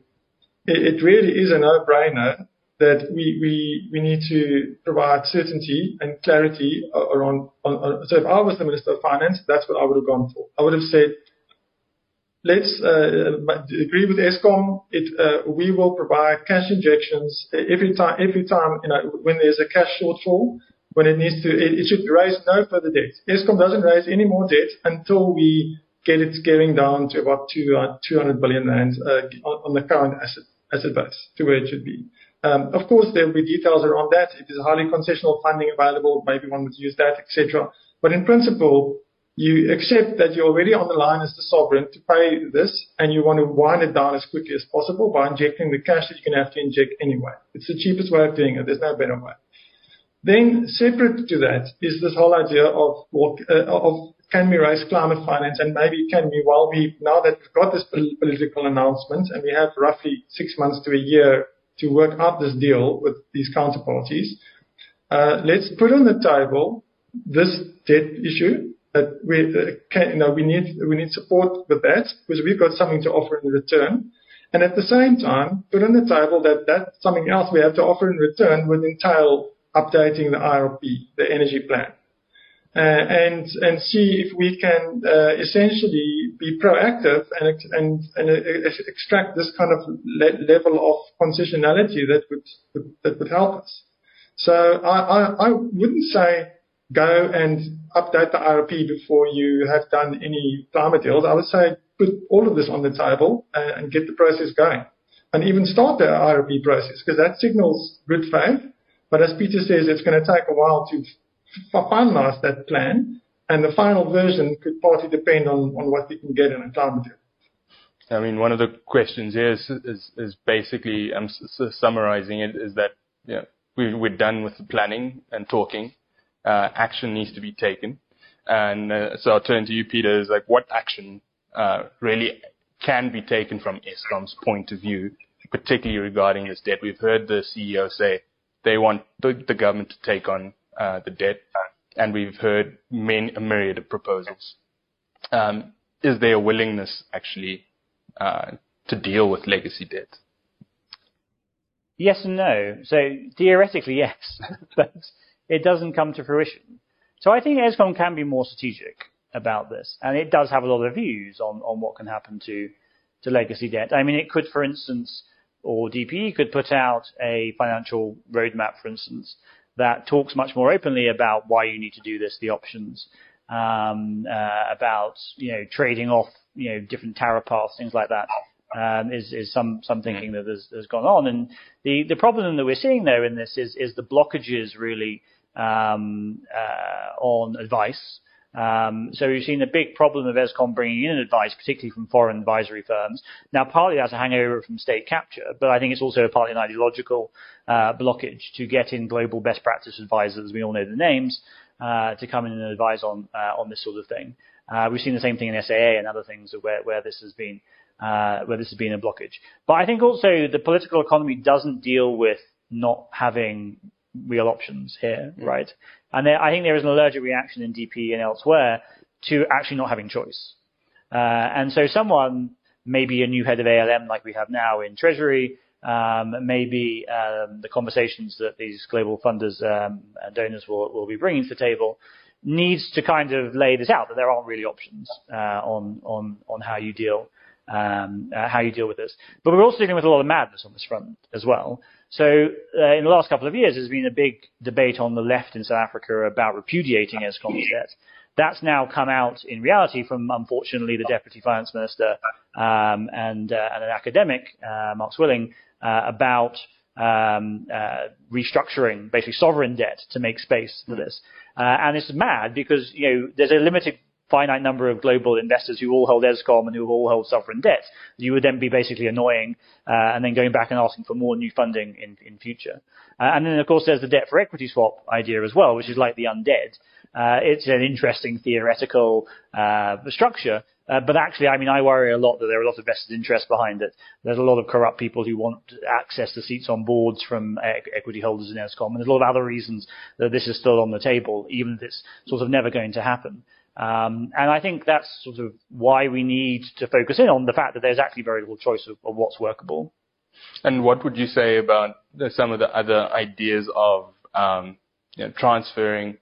it, it really is a no-brainer that we, we, we need to provide certainty and clarity around. On, on, so if I was the Minister of Finance, that's what I would have gone for. I would have said let's uh, agree with Eskom. It, uh, we will provide cash injections every time, every time, you know, when there's a cash shortfall, when it needs to, it, should raise no further debt. Eskom doesn't raise any more debt until we get it getting down to about uh, 200 billion rand uh, on, the current asset, asset base to where it should be. Um, of course, there will be details around that. If there's highly concessional funding available, maybe one would use that, etc. But in principle, you accept that you're already on the line as the sovereign to pay this and you want to wind it down as quickly as possible by injecting the cash that you're going to have to inject anyway. It's the cheapest way of doing it. There's no better way. Then separate to that is this whole idea of what, uh, of can we raise climate finance and maybe can we, while we, now that we've got this political announcement and we have roughly six months to a year to work out this deal with these counterparties, uh, let's put on the table this debt issue that we uh, can, you know, we need, we need support with that because we've got something to offer in return. And at the same time, put on the table that that's something else we have to offer in return would entail updating the IRP, the energy plan. Uh, and and see if we can uh, essentially be proactive and and, and uh, extract this kind of le- level of concessionality that would that would help us. So I, I, I wouldn't say go and update the IRP before you have done any climate deals. I would say put all of this on the table and, and get the process going. And even start the IRP process because that signals good faith. But as Peter says, it's going to take a while to f- finalize that plan. And the final version could partly depend on, on what we can get in a climate deal. I mean, one of the questions here is, is, is basically, I'm s- summarizing it, is that you know, we, we're done with the planning and talking uh, action needs to be taken. And uh, so I'll turn to you, Peter. Is like what action uh, really can be taken from Eskom's point of view, particularly regarding this debt? We've heard the CEO say they want the, the government to take on uh, the debt, and we've heard many, a myriad of proposals. Um, is there a willingness actually uh, to deal with legacy debt? Yes and no. So theoretically, yes, but it doesn't come to fruition. So I think Eskom can be more strategic about this, and it does have a lot of views on, on what can happen to, to legacy debt. I mean, it could, for instance, or DPE could put out a financial roadmap, for instance, that talks much more openly about why you need to do this, the options, um, uh, about you know trading off you know different tariff paths, things like that um, is, is some, some thinking that has, has gone on. And the, the problem that we're seeing there in this is, is the blockages really um, uh, on advice. Um, so we've seen a big problem of Eskom bringing in advice, particularly from foreign advisory firms. Now, partly that's a hangover from state capture, but I think it's also partly an ideological uh, blockage to get in global best practice advisors. We all know the names uh, to come in and advise on uh, on this sort of thing. Uh, we've seen the same thing in SAA and other things where where this has been uh, where this has been a blockage. But I think also the political economy doesn't deal with not having real options here, mm. right? And there, I think there is an allergic reaction in DP and elsewhere to actually not having choice. Uh, and so someone, maybe a new head of ALM like we have now in Treasury, um, maybe um, the conversations that these global funders um, and donors will, will be bringing to the table needs to kind of lay this out that there aren't really options uh, on on on how you deal um, uh, how you deal with this. But we're also dealing with a lot of madness on this front as well. So uh, in the last couple of years, there's been a big debate on the left in South Africa about repudiating Eskom's debt. That's now come out in reality from, unfortunately, the Deputy Finance Minister um, and, uh, and, an academic, uh, Mark Swilling, uh, about um, uh, restructuring basically sovereign debt to make space for this. and it's mad because you know there's a limited finite number of global investors who all hold Eskom and who all hold sovereign debt, you would then be basically annoying uh, and then going back and asking for more new funding in, in future. Uh, and then, of course, there's the debt for equity swap idea as well, which is like the undead. Uh, it's an interesting theoretical uh, structure, uh, but actually, I mean, I worry a lot that there are a lot of vested interests behind it. There's a lot of corrupt people who want access to seats on boards from e- equity holders in Eskom, and there's a lot of other reasons that this is still on the table, even if it's sort of never going to happen. Um, and I think that's sort of why we need to focus in on the fact that there's actually very little choice of, of what's workable. And what would you say about the, some of the other ideas of um, you know, transferring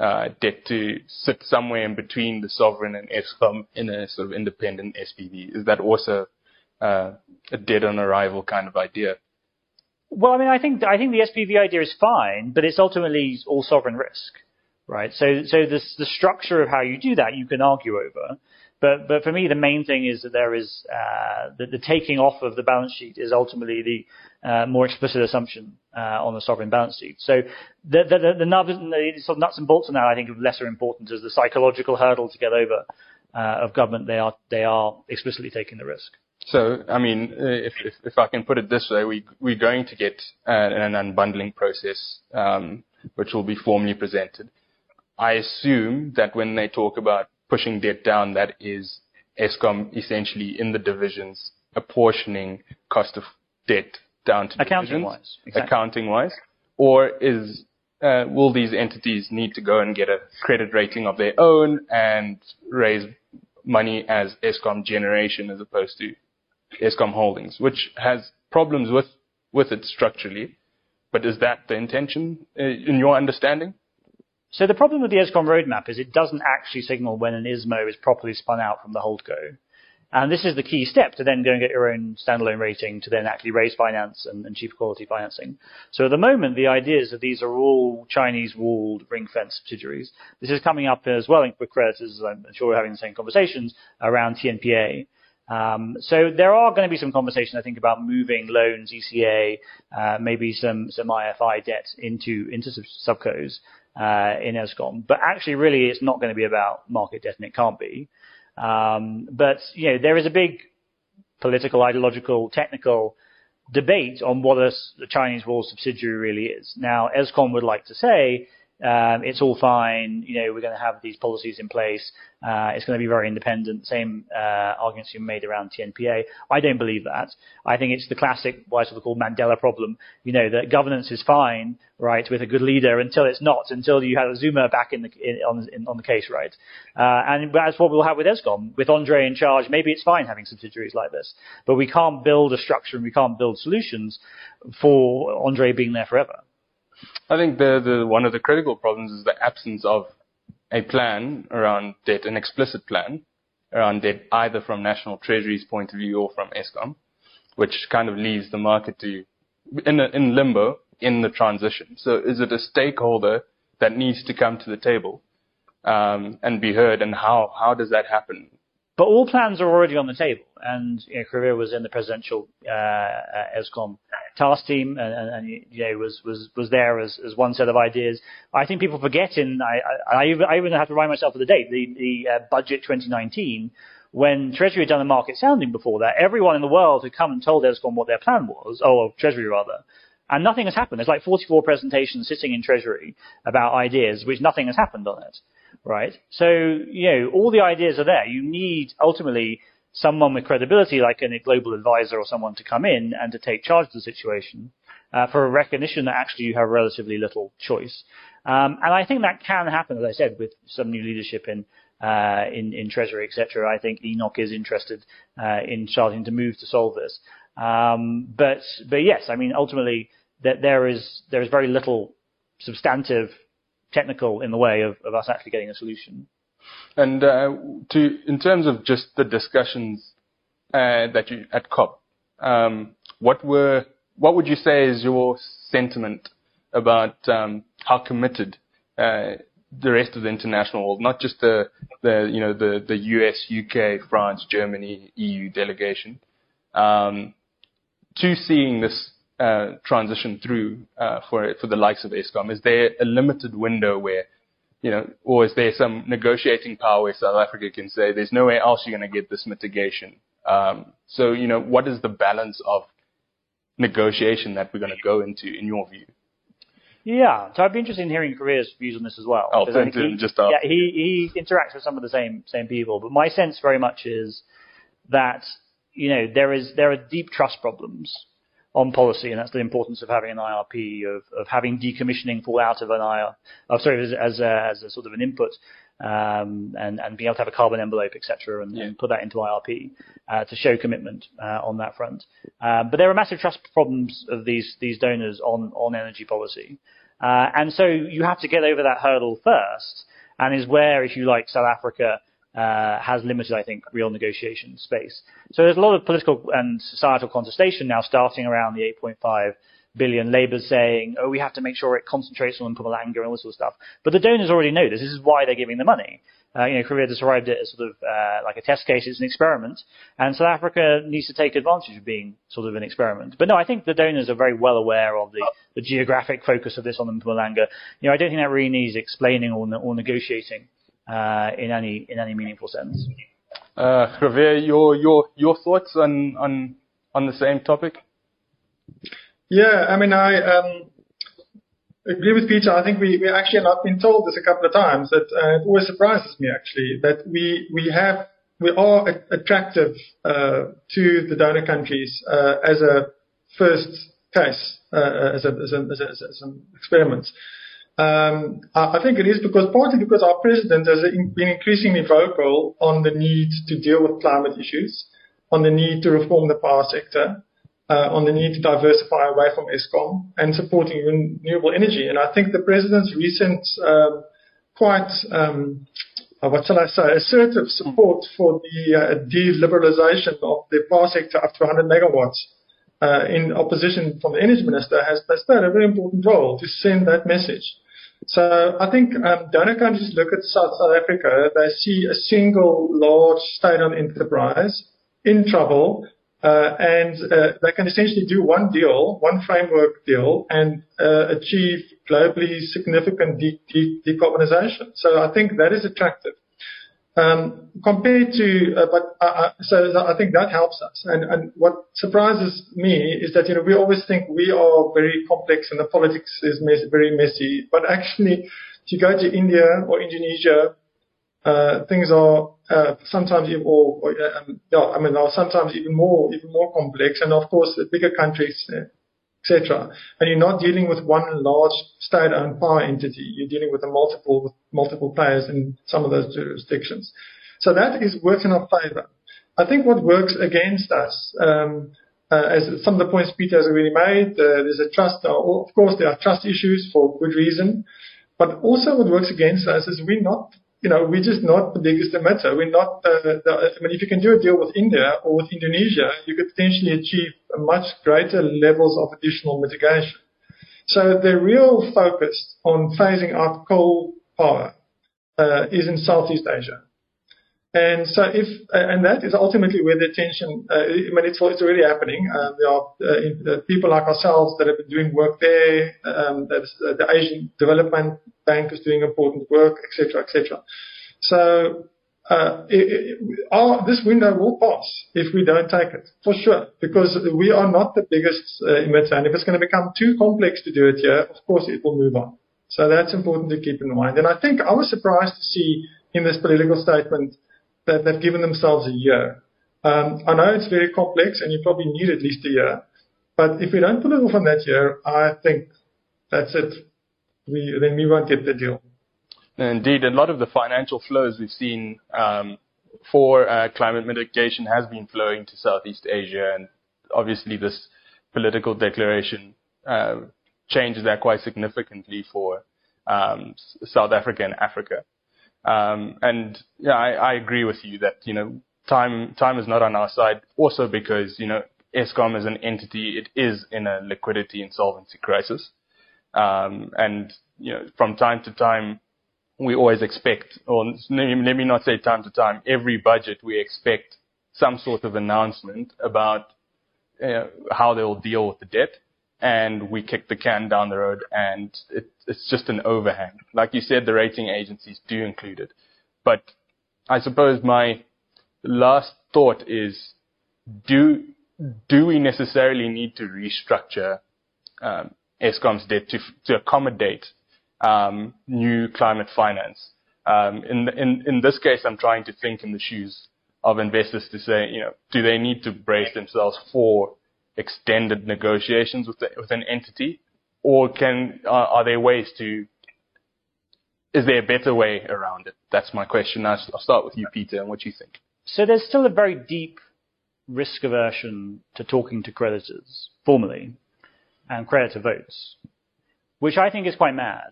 uh, debt to sit somewhere in between the sovereign and Eskom in a sort of independent SPV? Is that also uh, a dead on arrival kind of idea? Well, I mean, I think I think the SPV idea is fine, but it's ultimately all sovereign risk right? So, so the, the structure of how you do that, you can argue over. But, but for me, the main thing is that there is, uh, that the taking off of the balance sheet is ultimately the, uh, more explicit assumption, uh, on the sovereign balance sheet. So the, the, the, the, nuts, the sort of nuts and bolts on that, I think, of lesser importance as the psychological hurdle to get over, uh, of government. They are, they are explicitly taking the risk. So, I mean, if, if, if I can put it this way, we, we're going to get uh, an unbundling process, um, which will be formally presented. I assume that when they talk about pushing debt down, that is Eskom essentially in the divisions apportioning cost of debt down to accounting wise, exactly. accounting wise, or is uh, will these entities need to go and get a credit rating of their own and raise money as Eskom generation as opposed to Eskom Holdings, which has problems with with it structurally. But is that the intention uh, in your understanding? So the problem with the Eskom roadmap is it doesn't actually signal when an ISMO is properly spun out from the holdco. And this is the key step to then go and get your own standalone rating to then actually raise finance and, and quality financing. So at the moment, the idea is that these are all Chinese walled ring fence subsidiaries. This is coming up as well with creditors, I'm sure we're having the same conversations around TNPA. Um, so there are going to be some conversation, I think, about moving loans, ECA, uh, maybe some some IFI debt into into sub- subcos uh, in Eskom. But actually, really, it's not going to be about market debt, and it can't be. Um, but you know, there is a big political, ideological, technical debate on what a, the Chinese wall subsidiary really is. Now, Eskom would like to say um, it's all fine. You know, we're going to have these policies in place. Uh, it's going to be very independent. Same uh, arguments you made around TNPA. I don't believe that. I think it's the classic, what I sort of call Mandela problem. You know, that governance is fine, right, with a good leader until it's not, until you have a Zuma back in the in, on, in, on the case, right? Uh, and that's what we'll have with Eskom. With Andre in charge, maybe it's fine having subsidiaries like this, but we can't build a structure and we can't build solutions for Andre being there forever. I think the, the one of the critical problems is the absence of a plan around debt, an explicit plan around debt, either from National Treasury's point of view or from Eskom, which kind of leaves the market to in, a, in limbo in the transition. So is it a stakeholder that needs to come to the table um, and be heard, and how how does that happen? But all plans are already on the table, and you know, was in the presidential uh, uh, Eskom task team, and, and, and you know, was was was there as, as one set of ideas. I think people forget in I I, I even, I even have to remind myself of the date, the the uh, budget 2019 when Treasury had done a market sounding before that, everyone in the world had come and told Eskom what their plan was, or Treasury rather, And nothing has happened. There's like 44 presentations sitting in Treasury about ideas, which nothing has happened on it, right? So, you know, all the ideas are there. You need ultimately someone with credibility, like a global advisor or someone to come in and to take charge of the situation uh, for a recognition that actually you have relatively little choice. Um, and I think that can happen, as I said, with some new leadership in uh, in, in Treasury, etc. I think Enoch is interested uh, in starting to move to solve this. Um, but but yes, I mean ultimately that there is there is very little substantive technical in the way of, of us actually getting a solution. And uh, to in terms of just the discussions uh, that you at COP, um, what were what would you say is your sentiment about um, how committed uh, the rest of the international world, not just the the you know the the US, UK, France, Germany, EU delegation, um, to seeing this uh, transition through uh, for for the likes of Eskom? Is there a limited window where you know, or is there some negotiating power where South Africa can say there's nowhere else you're going to get this mitigation? Um, so, you know, what is the balance of negotiation that we're going to go into, in your view? Yeah, so I'd be interested in hearing Grové's views on this as well. I'll send to just. Yeah, he, he interacts with some of the same same people, but my sense very much is that you know there is there are deep trust problems on policy, and that's the importance of having an IRP, of, of having decommissioning fall out of an IR, oh, sorry, as, as, a, as a sort of an input, um, and, and being able to have a carbon envelope, etc., and, yeah. and, put that into IRP uh, to show commitment uh, on that front. Um, but there are massive trust problems of these these donors on on energy policy, uh, and so you have to get over that hurdle first, and is where, if you like, South Africa uh, has limited, I think, real negotiation space. So there's a lot of political and societal contestation now starting around the 8.5 billion. Labour's saying, oh, we have to make sure it concentrates on Mpumalanga and all this sort of stuff. But the donors already know this. This is why they're giving the money. Uh, you know, Grové described it as sort of uh, like a test case. It's an experiment, and South Africa needs to take advantage of being sort of an experiment. But no, I think the donors are very well aware of the, the geographic focus of this on the Mpumalanga. You know, I don't think that really needs explaining or, or negotiating uh, in any in any meaningful sense. Uh, Javier, your your your thoughts on on on the same topic? Yeah, I mean, I um, agree with Peter. I think we, we actually have been told this a couple of times that uh, it always surprises me actually that we we have we are attractive uh, to the donor countries uh, as a first case uh, as, a, as, a, as, a, as an experiment. Um, I think it is because partly because our president has been increasingly vocal on the need to deal with climate issues, on the need to reform the power sector, uh, on the need to diversify away from Eskom and supporting renewable energy. And I think the president's recent, um, quite, um, uh, what shall I say, assertive support for the uh, de-liberalization of the power sector up to 100 megawatts uh, in opposition from the energy minister has, has played a very important role to send that message. So I think um, donor countries look at South, South Africa, they see a single large state-owned enterprise in trouble, uh, and uh, they can essentially do one deal, one framework deal, and uh, achieve globally significant de- de- decarbonization. So I think that is attractive. Um, compared to, uh, but uh, uh, so I think that helps us. And, and what surprises me is that you know we always think we are very complex and the politics is very messy. But actually, if you go to India or Indonesia, uh, things are uh, sometimes even or, or um, yeah, I mean, are sometimes even more even more complex. And of course, the bigger countries etc. And you're not dealing with one large state-owned power entity. You're dealing with a multiple with multiple players in some of those jurisdictions. So that is works in our favour. I think what works against us, um, uh, as some of the points Peter has already made, uh, there's a trust. Uh, of course, there are trust issues for good reason, but also what works against us is we're not you know, we're just not the biggest emitter. We're not, uh, the, I mean, if you can do a deal with India or with Indonesia, you could potentially achieve much greater levels of additional mitigation. So the real focus on phasing out coal power uh, is in Southeast Asia. And so if, uh, and that is ultimately where the attention, uh, I mean, it's, it's already happening. Uh, there are uh, people like ourselves that have been doing work there. Um, uh, the Asian Development Bank is doing important work, etc., etc. So uh, it, it, our, this window will pass if we don't take it, for sure, because we are not the biggest uh, emitter. And if it's going to become too complex to do it here, of course it will move on. So that's important to keep in mind. And I think I was surprised to see in this political statement that they've given themselves a year. Um, I know it's very complex and you probably need at least a year, but if we don't pull it off on that year, I think that's it. We, then we won't get the deal. Indeed, a lot of the financial flows we've seen um, for uh, climate mitigation has been flowing to Southeast Asia, and obviously this political declaration uh, changes that quite significantly for um, South Africa and Africa. Um, and yeah, I, I agree with you that you know time time is not on our side. Also because you know Eskom as an entity, it is in a liquidity insolvency crisis, um, and you know from time to time we always expect, or let me not say time to time, every budget we expect some sort of announcement about uh, how they will deal with the debt, and we kick the can down the road, and it, it's just an overhang. Like you said, the rating agencies do include it, but I suppose my last thought is, do do we necessarily need to restructure um, Eskom's debt to to accommodate um, new climate finance. Um, in, in, in this case, I'm trying to think in the shoes of investors to say, you know, do they need to brace themselves for extended negotiations with, the, with an entity, or can uh, are there ways to? Is there a better way around it? That's my question. I'll, start with you, Peter, and what do you think. So there's still a very deep risk aversion to talking to creditors formally and creditor votes, which I think is quite mad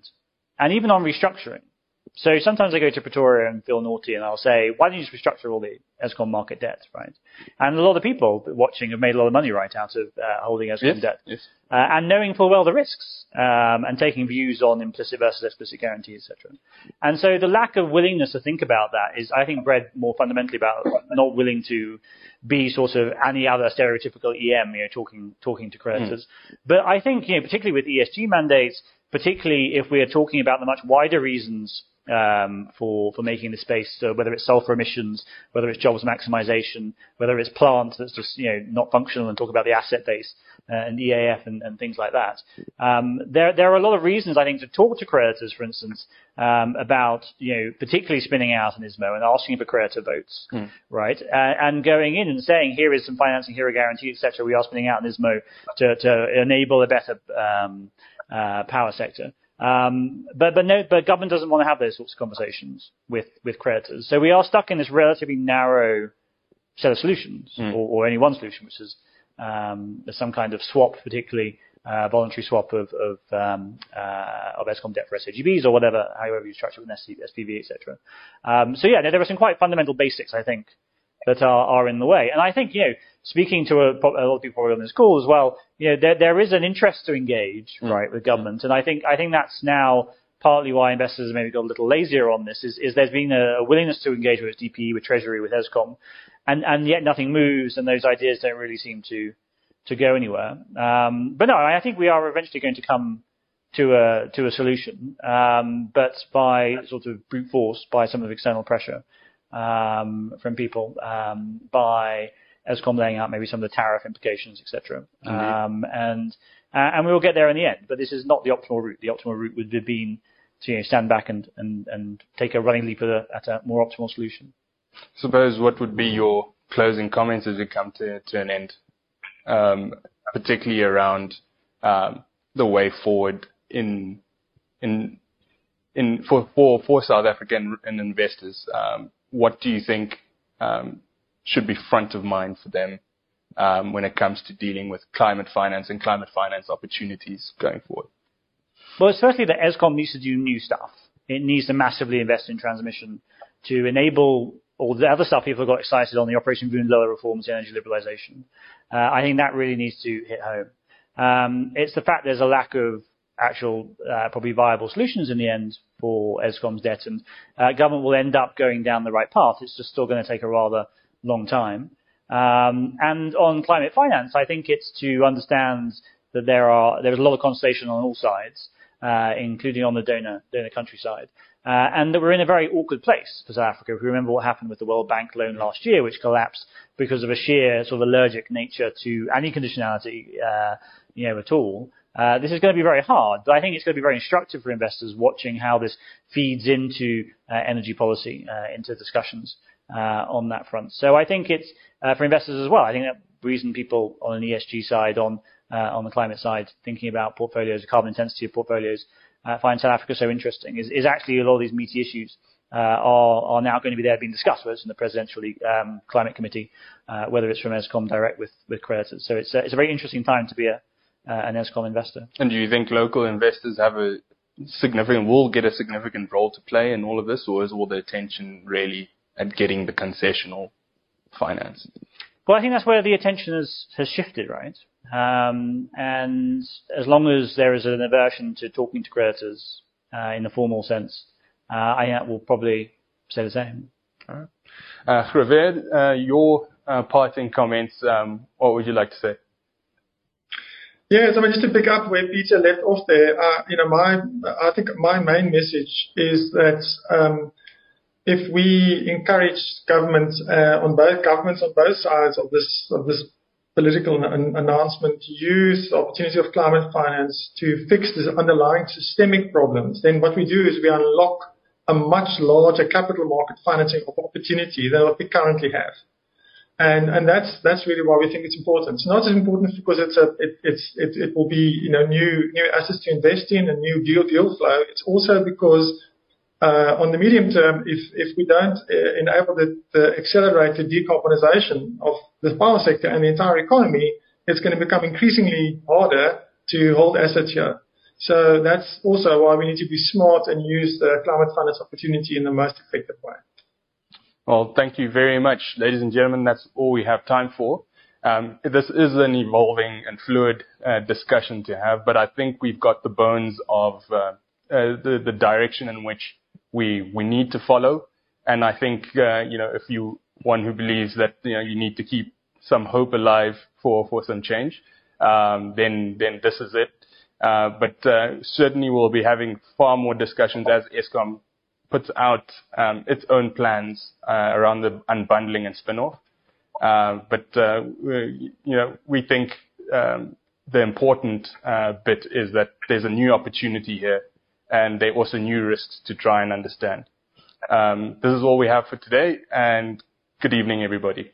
and even on restructuring. So sometimes I go to Pretoria and feel naughty and I'll say, why don't you just restructure all the Eskom market debt, right? And a lot of people watching have made a lot of money, right, out of uh, holding Eskom yes, debt. Yes. Uh, and knowing full well the risks, um, and taking views on implicit versus explicit guarantee, etc. And so the lack of willingness to think about that is, I think, bred more fundamentally about not willing to be sort of any other stereotypical EM, you know, talking, talking to creditors. Mm. But I think, you know, particularly with ESG mandates, particularly if we are talking about the much wider reasons um, for for making the space, so whether it's sulfur emissions, whether it's jobs maximization, whether it's plant that's just you know not functional, and talk about the asset base uh, and EAF and, and, things like that. Um, there there are a lot of reasons I think to talk to creditors, for instance, um, about you know particularly spinning out an ISMO and asking for creditor votes, mm. right, uh, and going in and saying here is some financing, here are guarantees, etc. We are spinning out an ISMO to to enable a better um, uh, power sector. Um, but but no, but government doesn't want to have those sorts of conversations with with creditors. So we are stuck in this relatively narrow set of solutions, mm. or, or, any one solution, which is um, some kind of swap, particularly uh, voluntary swap of of, um, uh, of Eskom debt for SAGBs or whatever, however you structure it with SPV, etc. Um, so yeah, there are some quite fundamental basics, I think, that are, are in the way. And I think, you know, speaking to a, a lot of people probably on this call as well, you know, there, there is an interest to engage, mm. right, with government. And I think, I think that's now partly why investors have maybe got a little lazier on this is, is there's been a, a willingness to engage with DPE, with Treasury, with Eskom, and, and yet nothing moves and those ideas don't really seem to, to go anywhere. Um, but no, I think we are eventually going to come to a, to a solution, um, but by sort of brute force, by some of external pressure um, from people um, by Eskom laying out maybe some of the tariff implications, etc. Um, and uh, and we will get there in the end. But this is not the optimal route. The optimal route would have been to you know, stand back and, and, and take a running leap at a, at a more optimal solution. Suppose what would be your closing comments as we come to, to an end, um, particularly around um, the way forward in in in for for, for South African investors. Um, what do you think um, should be front of mind for them um, when it comes to dealing with climate finance and climate finance opportunities going forward? Well, firstly that Eskom needs to do new stuff. It needs to massively invest in transmission to enable all the other stuff people got excited on, the Operation Vulindlela reforms, energy liberalization. Uh, I think that really needs to hit home. Um, it's the fact there's a lack of actual uh, probably viable solutions in the end for Eskom's debt, and uh, government will end up going down the right path. It's just still going to take a rather long time. Um, and on climate finance, I think it's to understand that there are there is a lot of consultation on all sides, uh, including on the donor donor country side, Uh, and that we're in a very awkward place for South Africa. If you remember what happened with the World Bank loan last year, which collapsed because of a sheer sort of allergic nature to any conditionality, uh, you know, at all. Uh, this is going to be very hard, but I think it's going to be very instructive for investors watching how this feeds into uh, energy policy, uh, into discussions uh, on that front. So I think it's for investors as well. I think that reason people on an ESG side, on on the climate side, thinking about portfolios, the carbon intensity of portfolios, uh, find South Africa so interesting is, is actually a lot of these meaty issues uh, are, are now going to be there being discussed, whether it's in the Presidential um, Climate Committee, uh, whether it's from Eskom direct with, with creditors. So it's, it's a very interesting time to be a, an Eskom investor. And do you think local investors have a significant, will get a significant role to play in all of this, or is all the attention really at getting the concessional finance? Well, I think that's where the attention has, has shifted, right? Um, and as long as there is an aversion to talking to creditors uh, in the formal sense, uh, I will probably say the same. All right. Uh, uh, your uh, parting comments, um, what would you like to say? Yes, I mean, just to pick up where Peter left off there, uh, you know, my, I think my main message is that, um, if we encourage governments uh, on both governments on both sides of this of this political an- announcement to use the opportunity of climate finance to fix the underlying systemic problems, then what we do is we unlock a much larger capital market financing opportunity than what we currently have. And, and that's, that's really why we think it's important. It's not as important because it's a, it, it's, it, it will be, you know, new, new assets to invest in and new deal, deal flow. It's also because uh, on the medium term, if if we don't uh, enable the accelerate the decarbonization of the power sector and the entire economy, it's gonna become increasingly harder to hold assets here. So That's also why we need to be smart and use the climate finance opportunity in the most effective way. Well, thank you very much, ladies and gentlemen. That's all we have time for. Um, this is an evolving and fluid uh, discussion to have, but I think we've got the bones of the direction in which we we need to follow. And I think uh, you know if you one who believes that you know you need to keep some hope alive for for some change, um, then then this is it. Uh, but uh, certainly we'll be having far more discussions as Eskom puts out um, its own plans uh, around the unbundling and spin-off. Uh, but uh, you know we think um, the important bit is that there's a new opportunity here and there are also new risks to try and understand. Um, this is all we have for today, and good evening, everybody.